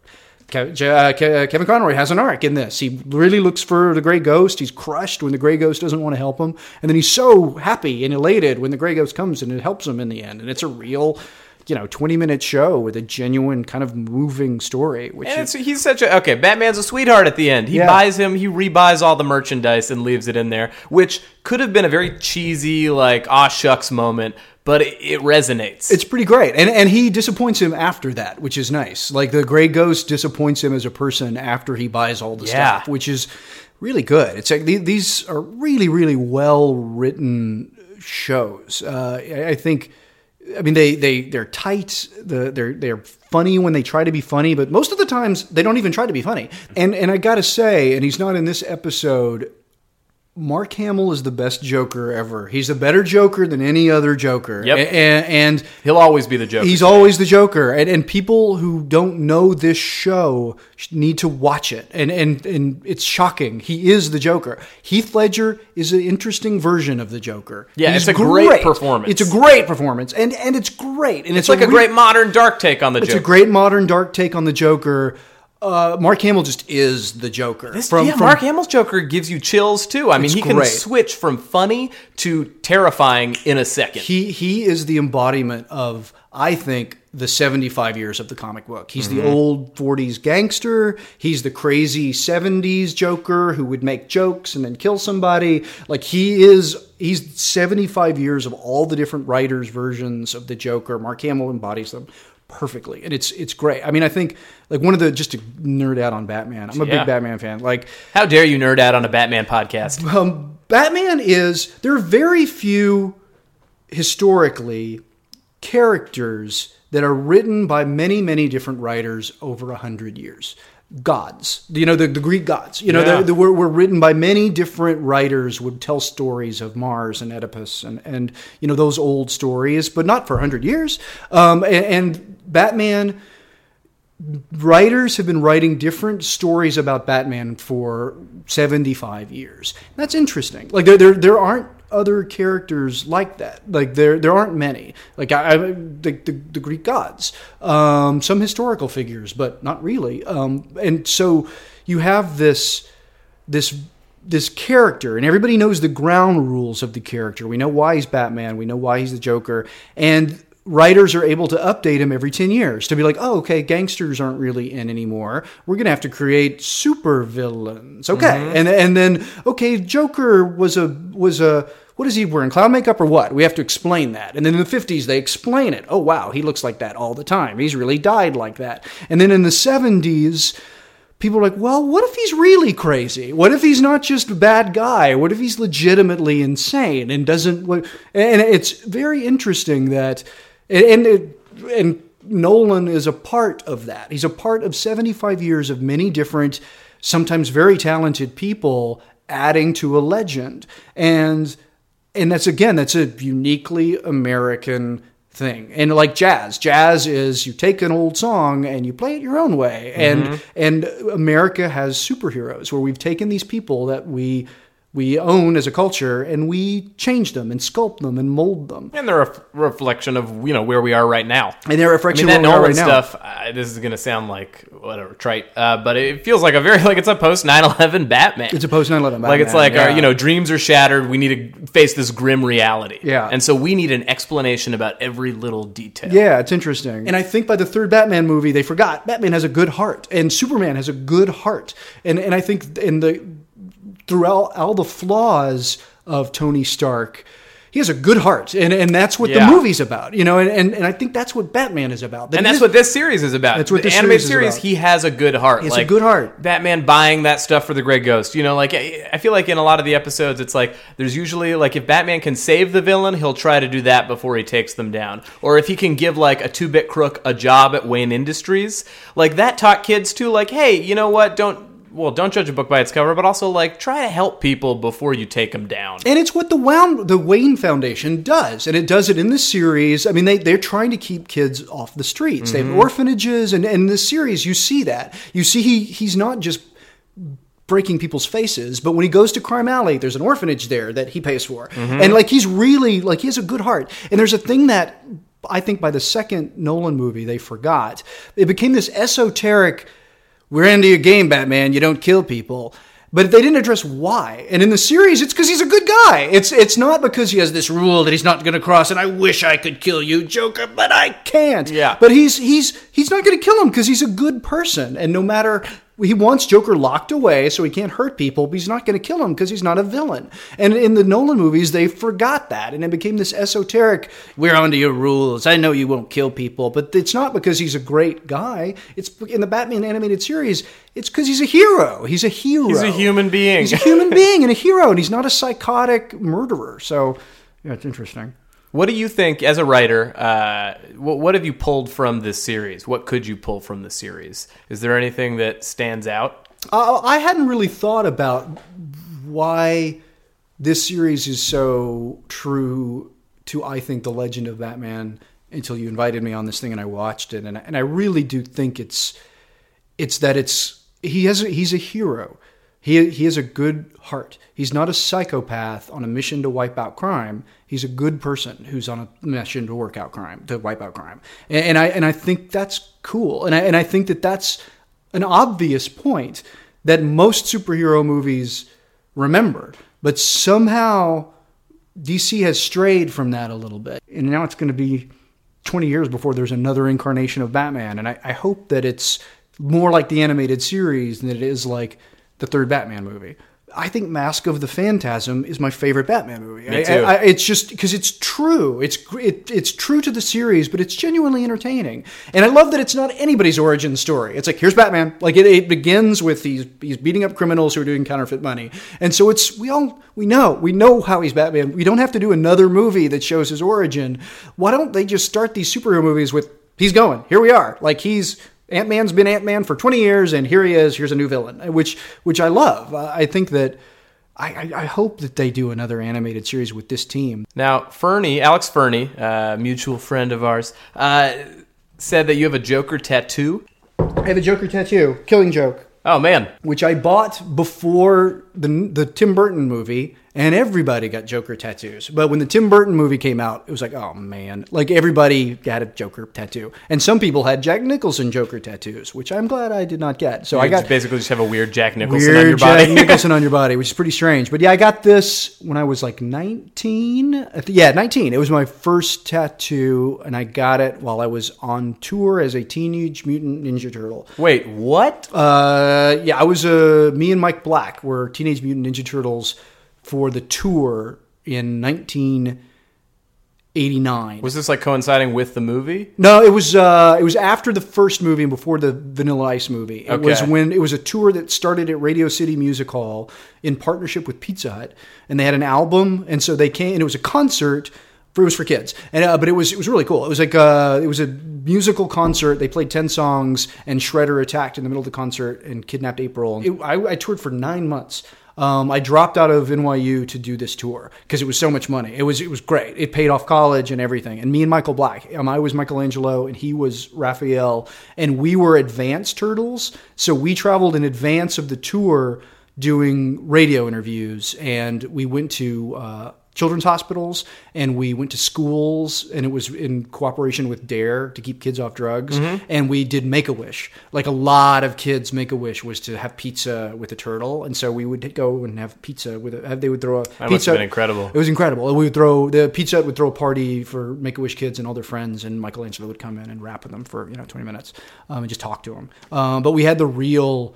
uh, Ke- Kevin Conroy has an arc in this. He really looks for the Gray Ghost. He's crushed when the Gray Ghost doesn't want to help him, and then he's so happy and elated when the Gray Ghost comes and it helps him in the end. And it's a real, you know, twenty-minute show with a genuine kind of moving story. Which And is, he's such a okay. Batman's a sweetheart at the end. He Yeah. buys him, he rebuys all the merchandise and leaves it in there, which could have been a very cheesy, like aw shucks moment, but it, it resonates. It's pretty great, and and he disappoints him after that, which is nice. Like the Gray Ghost disappoints him as a person after he buys all the Yeah. stuff, which is really good. It's like these are really really well written shows. Uh, I think. I mean, they they they're tight. The, they're they're funny when they try to be funny, but most of the times they don't even try to be funny. And and I gotta say, and he's not in this episode. Mark Hamill is the best Joker ever. He's a better Joker than any other Joker. Yep. And, and He'll always be the Joker. He's always the Joker, and and people who don't know this show need to watch it, and and and it's shocking. He is the Joker. Heath Ledger is an interesting version of the Joker. Yeah, He's it's a great performance. It's a great performance, and and it's great, and It's it's, like a re- great modern dark take on the It's Joker. It's a great modern dark take on the Joker. Uh, Mark Hamill just is the Joker. This- yeah, Mark Hamill's Joker gives you chills too. I mean, he can great. switch from funny to terrifying in a second. he he is the embodiment of I think the 75 years of the comic book. He's Mm-hmm. the old 40s gangster, he's the crazy 70s joker who would make jokes and then kill somebody. Like he is he's 75 years of all the different writers versions of the Joker. Mark Hamill embodies them perfectly. And it's it's great. I mean, I think like one of the just to nerd out on Batman. I'm a Yeah. big Batman fan. Like How dare you nerd out on a Batman podcast? um, Batman is there are very few historically characters that are written by many many different writers over a hundred years gods you know the, the greek gods you know Yeah. they, were, were written by many different writers would tell stories of mars and oedipus and, and you know those old stories but not for 100 years um, and, and batman writers have been writing different stories about Batman for 75 years. That's interesting. Like there there there aren't other characters like that. Like there there aren't many. Like I, I the, the the Greek gods, um, some historical figures, but not really. Um, and so you have this this this character and everybody knows the ground rules of the character. We know why he's Batman, we know why he's the Joker, and writers are able to update him every 10 years to be like, "Oh, okay, gangsters aren't really in anymore. We're going to have to create super villains." Mm-hmm. Okay. And and then okay, Joker was a was a what is he wearing? Clown makeup or what? We have to explain that. And then in the 50s, they explain it. Oh, wow, he looks like that all the time. He's really dyed like that. And then in the 70s, people are like, well, what if he's really crazy? What if he's not just a bad guy? What if he's legitimately insane and doesn't? And it's very interesting that, and and, and Nolan is a part of that. He's a part of 75 years of many different, sometimes very talented people adding to a legend, and and that's again that's a uniquely American thing. And like jazz, jazz is you take an old song and you play it your own way. And mm-hmm. and America has superheroes where we've taken these people that we we own as a culture, and we change them and sculpt them and mold them. And they're a f- reflection of you know where we are right now. And they're a I reflection mean, of that where we are Nolan right now. stuff. Uh, this is gonna sound like whatever trite, uh, but it feels like a very like it's a post 9/11 Batman. It's a post 9/11 Like it's Batman, like our you know dreams are shattered. We need to face this grim reality. Yeah. and so we need an explanation about every little detail. Yeah, it's interesting. And I think by the third Batman movie, they forgot Batman has a good heart, and Superman has a good heart. And and I think in the throughout all the flaws of Tony Stark, he has a good heart, and and that's what Yeah. the movie's about. You know, and, and and I think that's what Batman is about. That And that's is- what this series is about. That's what the this animated series is series. about. He has a good heart. He has a good heart. Batman buying that stuff for the Grey Ghost. You know, like I I feel like in a lot of the episodes, it's like there's usually like if Batman can save the villain, he'll try to do that before he takes them down. Or if he can give like a two bit crook a job at Wayne Industries, like that taught kids to like, hey, you know what? Don't well, don't judge a book by its cover, but also like try to help people before you take them down. And it's what the Wound, the Wayne Foundation does, and it does it in the series. I mean, they they're trying to keep kids off the streets. They have mm-hmm. orphanages, and, and in the series, you see that. You see he he's not just breaking people's faces, but when he goes to Crime Alley, there's an orphanage there that he pays for, mm-hmm. and like he's really like he has a good heart. And there's a thing that I think by the second Nolan movie they forgot. It became this esoteric we're into your game, Batman. You don't kill people. But they didn't address why. And in the series, it's because he's a good guy. It's it's not because he has this rule that he's not going to cross. And I wish I could kill you, Joker, but I can't. Yeah. But he's he's he's not going to kill him because he's a good person. And no matter he wants Joker locked away so he can't hurt people, but he's not going to kill him because he's not a villain. And in the Nolan movies, they forgot that, and it became this esoteric. We're under your rules. I know you won't kill people, but it's not because he's a great guy. It's in the Batman animated series. It's because he's a hero. He's a hero. He's a human being. He's a human being and a hero, and he's not a psychotic murderer. So, yeah, it's interesting. What do you think, as a writer, uh, what, what have you pulled from this series? What could you pull from the series? Is there anything that stands out? Uh, I hadn't really thought about why this series is so true to, I think, the legend of Batman until you invited me on this thing and I watched it, and I, and I really do think it's it's that it's he has a, he's a hero. He he has a good heart. He's not a psychopath on a mission to wipe out crime. He's a good person who's on a mission to work out crime, to wipe out crime. And, and I and I think that's cool. And I and I think that that's an obvious point that most superhero movies remember, but somehow DC has strayed from that a little bit. And now it's going to be 20 years before there's another incarnation of Batman. And I, I hope that it's more like the animated series than it is like the third Batman movie. I think Mask of the Phantasm is my favorite Batman movie. Me too. I- I- it's just because it's true. It's it, it's true to the series, but it's genuinely entertaining. And I love that it's not anybody's origin story. It's like here's Batman. Like it, it begins with he's he's beating up criminals who are doing counterfeit money, and so it's we all we know we know how he's Batman. We don't have to do another movie that shows his origin. Why don't they just start these superhero movies with he's going here we are like he's Ant Man's been Ant Man for 20 years, and here he is. Here's a new villain, which which I love. Uh, I think that I, I, I hope that they do another animated series with this team. Now, Fernie, Alex Fernie, uh, mutual friend of ours, uh, said that you have a Joker tattoo. I have a Joker tattoo, Killing Joke, Oh man, which I bought before the the Tim Burton movie, and everybody got Joker tattoos. But when the Tim Burton movie came out, it was like, oh man, like everybody had a Joker tattoo, and some people had Jack Nicholson Joker tattoos, which I'm glad I did not get. So I got just basically just have a weird Jack Nicholson weird on your body. Jack Nicholson on your body, which is pretty strange. But yeah, I got this when I was like 19. Yeah, 19. It was my first tattoo, and I got it while I was on tour as a Teenage Mutant Ninja Turtle. Wait, what? Uh, yeah, I was uh, me and Mike Black were Teenage Mutant Ninja Turtles for the tour in 1989. Was this like coinciding with the movie? No, it was uh, it was after the first movie and before the Vanilla Ice movie. It was when it was a tour that started at Radio City Music Hall in partnership with Pizza Hut, and they had an album, and so they came, and it was a concert. For, it was for kids, and uh, but it was it was really cool. It was like uh, it was a musical concert. They played ten songs, and Shredder attacked in the middle of the concert and kidnapped April. It, I, I toured for nine months. Um, I dropped out of NYU to do this tour because it was so much money. It was it was great. It paid off college and everything. And me and Michael Black, um, I was Michelangelo and he was Raphael, and we were advanced turtles. So we traveled in advance of the tour doing radio interviews, and we went to uh, children's hospitals and we went to schools, and it was in cooperation with Dare to keep kids off drugs, and we did Make a Wish. Like a lot of kids, Make a Wish was to have pizza with a turtle, and so we would go and have pizza with a. They would throw a That must pizza. have been incredible. It was incredible. We would throw the Pizza would throw a party for Make a Wish kids and all their friends, and Michelangelo would come in and rap with them for you know twenty minutes um, and just talk to them. Um, but we had the real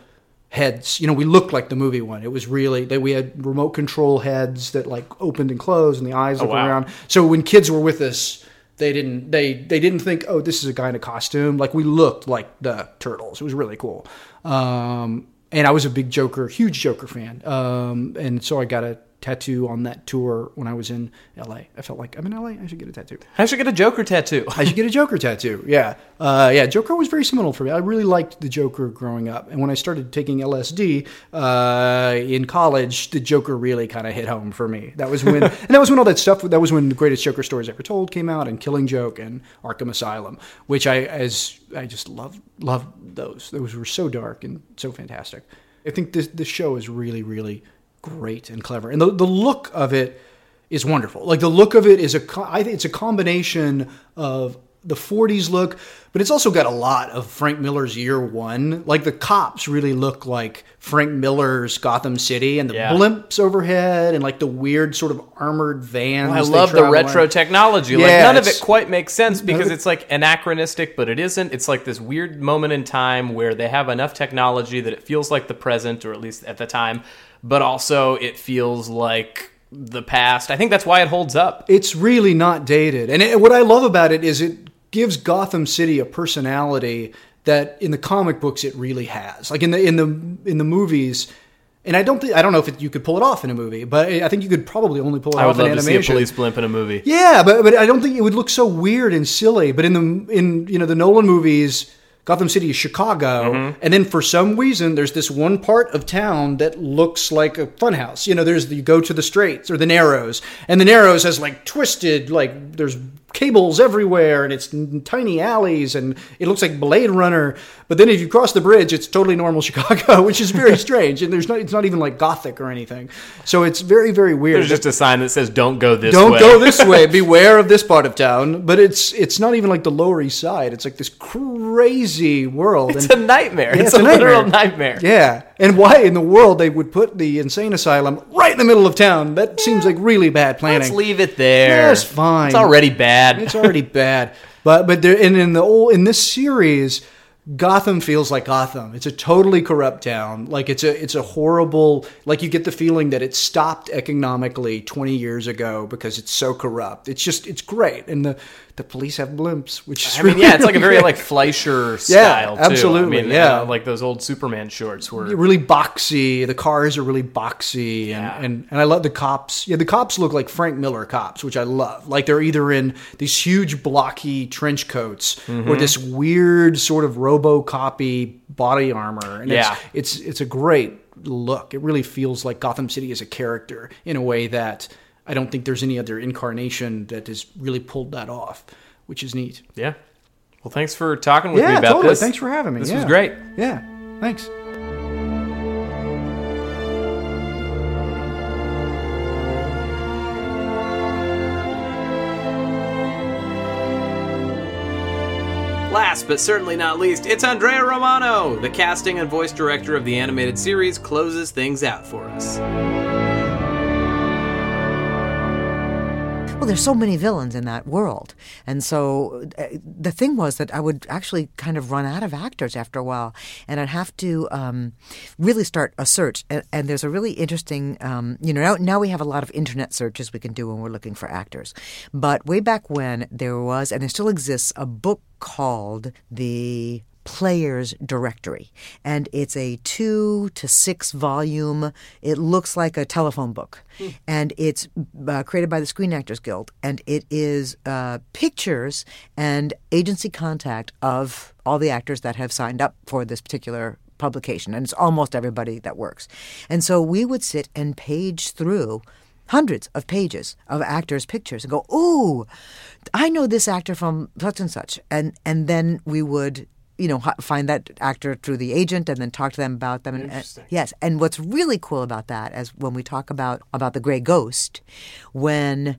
heads. You know, we looked like the movie one. It was really that we had remote control heads that like opened and closed, and the eyes looked wow. around. So when kids were with us. They didn't. They they didn't think, oh, this is a guy in a costume. Like we looked like the turtles. It was really cool. Um, and I was a big Joker, huge Joker fan. Um, and so I got a tattoo on that tour when I was in LA. I felt like I'm in LA. I should get a tattoo. I should get a Joker tattoo. I should get a Joker tattoo. Yeah, uh, yeah. Joker was very seminal for me. I really liked the Joker growing up, and when I started taking LSD uh, in college, the Joker really kind of hit home for me. That was when, and that was when all that stuff. That was when the greatest Joker stories ever told came out, and Killing Joke and Arkham Asylum, which I as I just love love those. Those were so dark and so fantastic. I think this this show is really really great and clever, and the the look of it is wonderful. Like the look of it is a, think it's a combination of the 40s look, but it's also got a lot of Frank Miller's Year One. Like the cops really look like Frank Miller's Gotham City, and the Yeah. blimps overhead, and like the weird sort of armored vans. I love the retro technology. like none of it quite makes sense because it- it's like anachronistic, but it isn't. It's like this weird moment in time where they have enough technology that it feels like the present, or at least at the time, but also it feels like the past. I think that's why it holds up. it's really not dated. And it, what I love about it is it gives Gotham City a personality that in the comic books it really has. Like in the in the in the movies. And I don't think I don't know if it, you could pull it off in a movie, but I think you could probably only pull it I off would in love to see animation. a police blimp in a movie. Yeah, but but I don't think it would look so weird and silly. But in the in you know the Nolan movies, Gotham City is Chicago, Mm-hmm. and then for some reason there's this one part of town that looks like a funhouse. You know, there's the, you go to the Straits or the Narrows, and the Narrows has like twisted like there's cables everywhere, and it's tiny alleys, and it looks like Blade Runner. But then if you cross the bridge, it's totally normal Chicago, which is very strange, and there's not it's not even like Gothic or anything. So it's very very weird. There's just a sign that says "Don't go this Don't way." go this way. Beware of this part of town. But it's it's not even like the Lower East Side. It's like this crazy world. It's and, a nightmare. Yeah, it's, it's a, a nightmare. literal nightmare. yeah. And why in the world they would put the insane asylum right in the middle of town? That seems like really bad planning. Let's leave it there. Yeah, it's fine. It's already bad. It's already bad. But but there and in the old in this series, Gotham feels like Gotham. It's a totally corrupt town. Like it's a it's a horrible like you get the feeling that it stopped economically 20 years ago because it's so corrupt. It's just it's great. And the the police have blimps, which is I mean, yeah, it's like a very like Fleischer style too. absolutely, I mean, yeah. uh, like those old Superman shorts were. really boxy. The cars are really boxy, Yeah. and, and and I love the cops. Yeah, the cops look like Frank Miller cops, which I love. Like they're either in these huge blocky trench coats Mm-hmm. or this weird sort of RoboCopy body armor. And Yeah. it's, it's it's a great look. It really feels like Gotham City is a character in a way that I don't think there's any other incarnation that has really pulled that off, which is neat. Yeah. Well, thanks for talking with me about totally. this. Thanks for having me. This Yeah. was great. Yeah, thanks. Last but certainly not least, it's Andrea Romano. The casting and voice director of the animated series closes things out for us. Well, there's so many villains in that world. And so uh, the thing was that I would actually kind of run out of actors after a while. And I'd have to um, really start a search. And, and there's a really interesting, um, you know, now, now we have a lot of internet searches we can do when we're looking for actors. But way back when, there was, and there still exists, a book called The Players Directory. And it's a two to six volume, it looks like a telephone book. And it's uh, created by the Screen Actors Guild. And it is uh, pictures and agency contact of all the actors that have signed up for this particular publication. And it's almost everybody that works. And so we would sit and page through hundreds of pages of actors' pictures and go, "Ooh, I know this actor from such and such," and and then we would. You know find that actor through the agent and then talk to them about them. And, Interesting. yes, and what's really cool about that is when we talk about about the Gray Ghost, when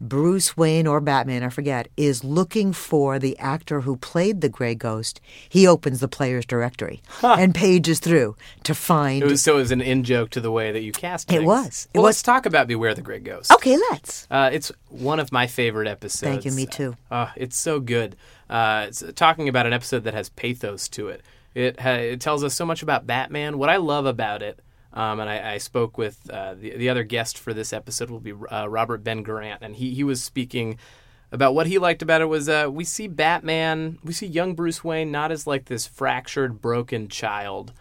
Bruce Wayne or Batman, I forget, is looking for the actor who played the Gray Ghost, he opens the player's directory and pages through to find. It was so it was an in joke to the way that you cast It things. was. It well, was- let's talk about Beware the Gray Ghost. okay, let's. Uh, it's one of my favorite episodes. Thank you, me too. Uh, it's so good. Uh, it's talking about an episode that has pathos to it. It ha- it tells us so much about Batman. What I love about it, um, and I, I spoke with uh, the the other guest for this episode will be uh, Robert Ben Garant, and he he was speaking about what he liked about it was uh, we see Batman, we see young Bruce Wayne not as like this fractured, broken child,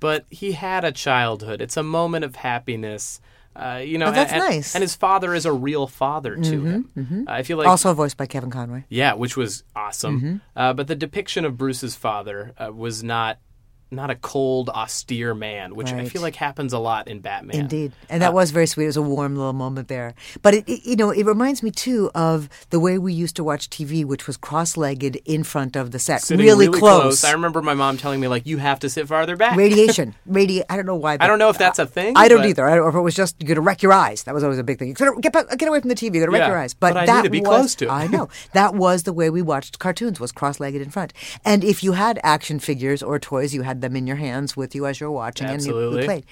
but he had a childhood. It's a moment of happiness. Uh, you know, Oh, that's and, nice. and his father is a real father to him. I feel like also voiced by Kevin Conroy. yeah, which was awesome. Mm-hmm. Uh, but the depiction of Bruce's father uh, was not not a cold, austere man, which I feel like happens a lot in Batman. Indeed, and that uh, was very sweet. It was a warm little moment there. But it, it- you know, it reminds me too of the way we used to watch TV, which was cross-legged in front of the set, Sitting really, close. I remember my mom telling me like you have to sit farther back. Radiation, radi. I don't know why. I don't know if that's a thing. I don't but- either. I don't, or if it was just you're gonna wreck your eyes. That was always a big thing. Get back, get away from the TV. You're gonna wreck Yeah, your eyes. But, but I that need to be was, close to. I know that was the way we watched cartoons. Was cross-legged in front. And if you had action figures or toys, you had them in your hands with you as you're watching, and you, you played.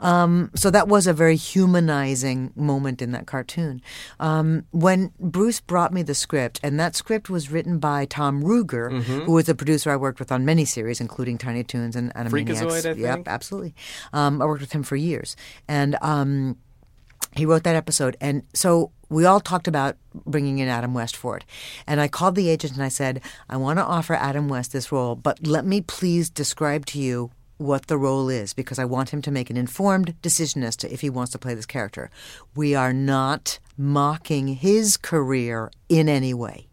Um, so that was a very humanizing moment in that cartoon. Um, when Bruce brought me the script, and that script was written by Tom Ruegger, Mm-hmm. who was a producer I worked with on many series, including Tiny Toons and Animaniacs. Freakazoid, I Yep, absolutely. Um, I worked with him for years, and um, he wrote that episode. And so we all talked about bringing in Adam West for it. And I called the agent and I said, I want to offer Adam West this role, but let me please describe to you what the role is because I want him to make an informed decision as to if he wants to play this character. We are not mocking his career in any way.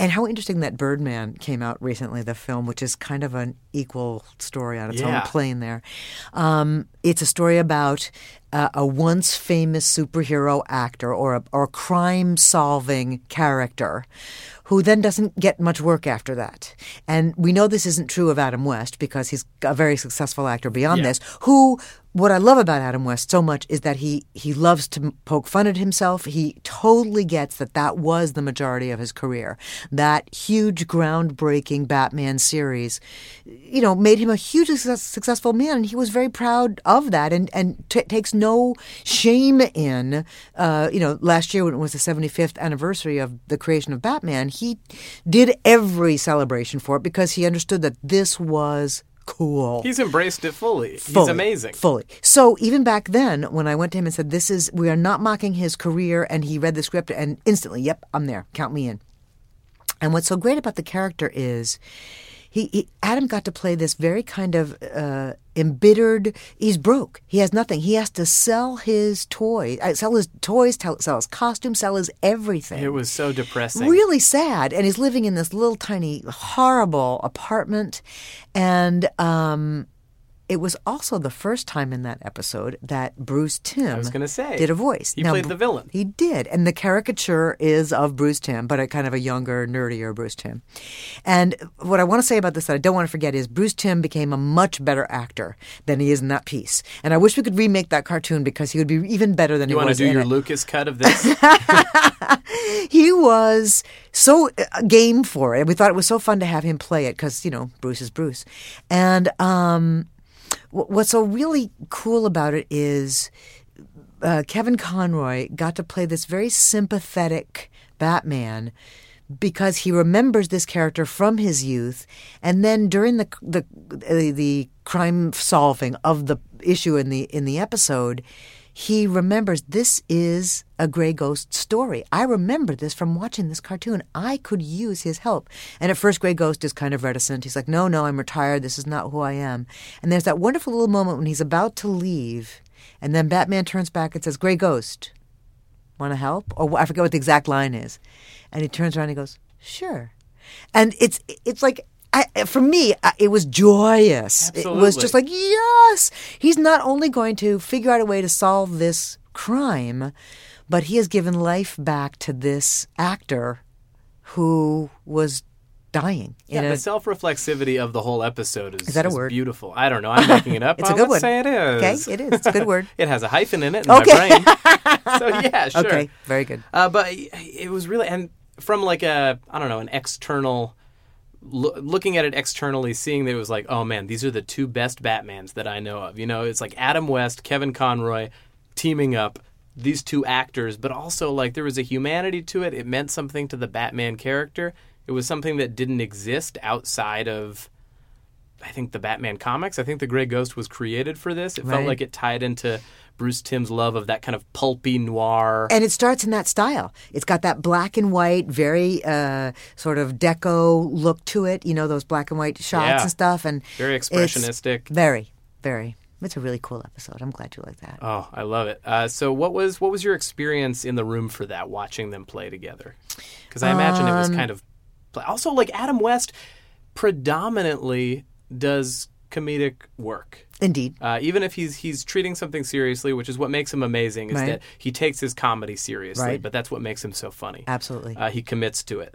And how interesting that Birdman came out recently, the film, which is kind of an equal story on its Yeah. own plane there. Um, it's a story about uh, a once famous superhero actor or a, or crime solving character who then doesn't get much work after that. And we know this isn't true of Adam West because he's a very successful actor beyond Yeah. this, who what I love about Adam West so much is that he he loves to poke fun at himself. He totally gets that that was the majority of his career. That huge, groundbreaking Batman series, you know, made him a hugely success- successful man, and he was very proud of that, and and t- takes no shame in, uh, you know, last year when it was the 75th anniversary of the creation of Batman, he did every celebration for it because he understood that this was cool. He's embraced it fully. He's Fully, amazing. Fully. So even back then, when I went to him and said, "This is we are not mocking his career," and he read the script and instantly, "Yep, I'm there. Count me in." And what's so great about the character is. He, he Adam got to play this very kind of uh, embittered. He's broke. He has nothing. He has to sell his toys, uh, sell his toys, tell, sell his costumes, sell his everything It was so depressing. really sad and he's living in this little tiny horrible apartment and um it was also the first time in that episode that Bruce Timm was gonna say, did a voice. he played the villain. He did, and the caricature is of Bruce Timm, but a kind of a younger, nerdier Bruce Timm. And what I want to say about this that I don't want to forget is Bruce Timm became a much better actor than he is in that piece. And I wish we could remake that cartoon because he would be even better than you he want to do your it Lucas cut of this? he was so uh, game for it. We thought it was so fun to have him play it because you know Bruce is Bruce, and um, what's so really cool about it is uh, Kevin Conroy got to play this very sympathetic Batman because he remembers this character from his youth, and then during the the the crime solving of the issue in the in the episode, he remembers this is a gray ghost story. I remember this from watching this cartoon. I could use his help. And at first, Gray Ghost is kind of reticent. He's like, "No, no, I'm retired. This is not who I am." And there's that wonderful little moment when he's about to leave, and then Batman turns back and says, "Gray Ghost." want to help or i forget what the exact line is and he turns around and he goes sure and it's it's like I, for me it was joyous it was just like yes he's not only going to figure out a way to solve this crime but he has given life back to this actor who was dying. Yeah, the self-reflexivity of the whole episode is, Is that a word? beautiful. I don't know. I'm making it up. It's a good one. say it is. Okay, it is. It's a good word. it has a hyphen in it in Okay. my brain. so yeah, sure. Okay, very good. Uh, but it was really, and from like a, I don't know, an external, loo- looking at it externally, seeing that it was like, oh man, these are the two best Batmans that I know of. You know, it's like Adam West, Kevin Conroy teaming up, these two actors, but also like there was a humanity to it. It meant something to the Batman character. It was something that didn't exist outside of. I think the Batman comics. I think the Grey Ghost was created for this. It felt like it tied into Bruce Timm's love of that kind of pulpy noir. And it starts in that style. It's got that black and white, very uh, sort of deco look to it. You know those black and white shots Yeah. and stuff, and Very expressionistic. Very, very. It's a really cool episode. I'm glad you like that. Oh, I love it. Uh, so, what was what was your experience in the room for that? Watching them play together, because I imagine it Um, was kind of also like Adam West predominantly does comedic work. Indeed. Uh, even if he's he's treating something seriously, which is what makes him amazing, is Right. that he takes his comedy seriously. Right. But that's what makes him so funny. Absolutely. uh, he commits to it.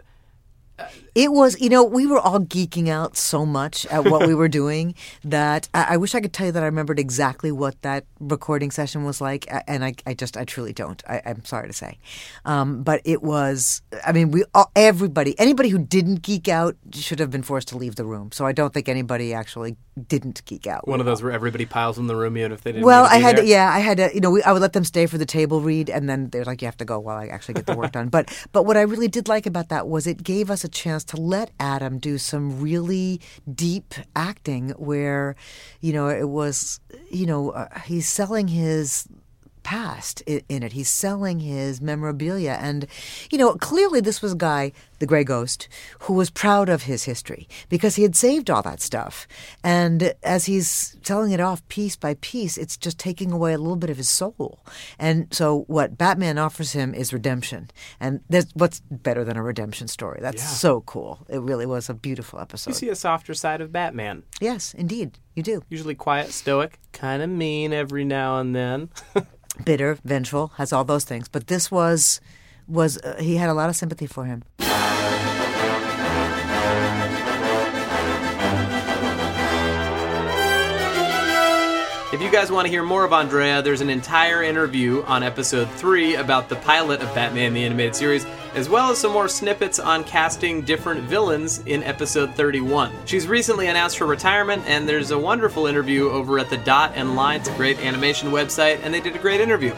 It was, you know, we were all geeking out so much at what we were doing that I, I wish I could tell you that I remembered exactly what that recording session was like, and I, I just, I truly don't. I, I'm sorry to say, um, but it was. I mean, we, all, everybody, anybody who didn't geek out should have been forced to leave the room. So I don't think anybody actually didn't geek out. One of those where everybody piles in the room, even if they didn't. Well, I had there. yeah, I had to, you know, we, I would let them stay for the table read, and then they're like, you have to go while I actually get the work done. But, but what I really did like about that was it gave us a chance to let Adam do some really deep acting, where, you know, it was, you know, uh, he's selling his past in it. He's selling his memorabilia. And, you know, clearly this was a guy, the Grey Ghost, who was proud of his history because he had saved all that stuff. And as he's selling it off piece by piece, it's just taking away a little bit of his soul. And so what Batman offers him is redemption. And there's what's better than a redemption story? That's Yeah. so cool. It really was a beautiful episode. You see a softer side of Batman. yes, indeed. You do. Usually quiet, stoic, kind of mean every now and then. bitter, vengeful, has all those things. But this was was uh, he had a lot of sympathy for him. If you guys want to hear more of Andrea, there's an entire interview on episode 3 about the pilot of Batman the Animated Series, as well as some more snippets on casting different villains in episode 31. She's recently announced her retirement, and there's a wonderful interview over at the Dot and Line. It's a great animation website, and they did a great interview.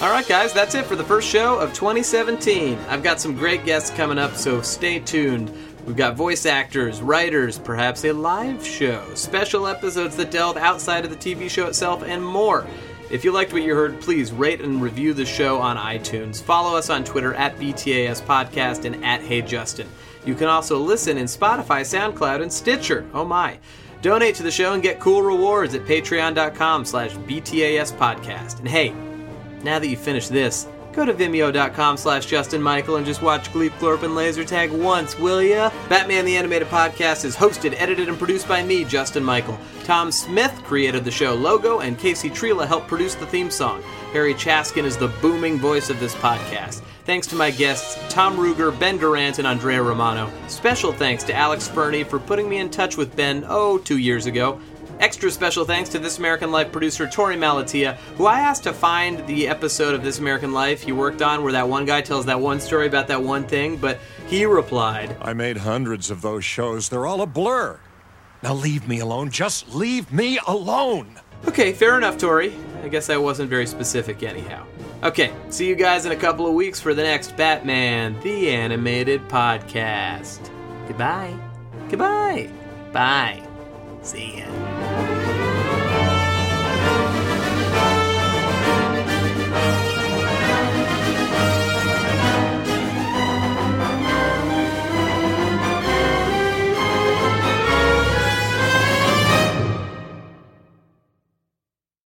All right, guys, that's it for the first show of 2017. I've got some great guests coming up, so stay tuned. We've got voice actors, writers, perhaps a live show, special episodes that delve outside of the TV show itself, and more. If you liked what you heard, please rate and review the show on iTunes. Follow us on Twitter at BTAS Podcast and at Hey Justin. You can also listen in Spotify, SoundCloud, and Stitcher. Oh my. Donate to the show and get cool rewards at patreon.com slash BTAS Podcast. And hey, now that you've finished this, go to vimeo.com slash Justin Michael and just watch Gleep Glorp and Laser Tag once, will ya? Batman the Animated Podcast is hosted, edited, and produced by me, Justin Michael. Tom Smith created the show logo, and Casey Trela helped produce the theme song. Harry Chaskin is the booming voice of this podcast. Thanks to my guests, Tom Ruegger, Ben Durant, and Andrea Romano. Special thanks to Alex Fernie for putting me in touch with Ben, oh, two years ago. Extra special thanks to This American Life producer Torey Malatia, who I asked to find the episode of This American Life he worked on where that one guy tells that one story about that one thing, but he replied, I made hundreds of those shows. They're all a blur. Now leave me alone. Just leave me alone. Okay, fair enough, Torey. I guess I wasn't very specific anyhow. Okay, see you guys in a couple of weeks for the next Batman the Animated Podcast. Goodbye. Goodbye. Bye. See ya.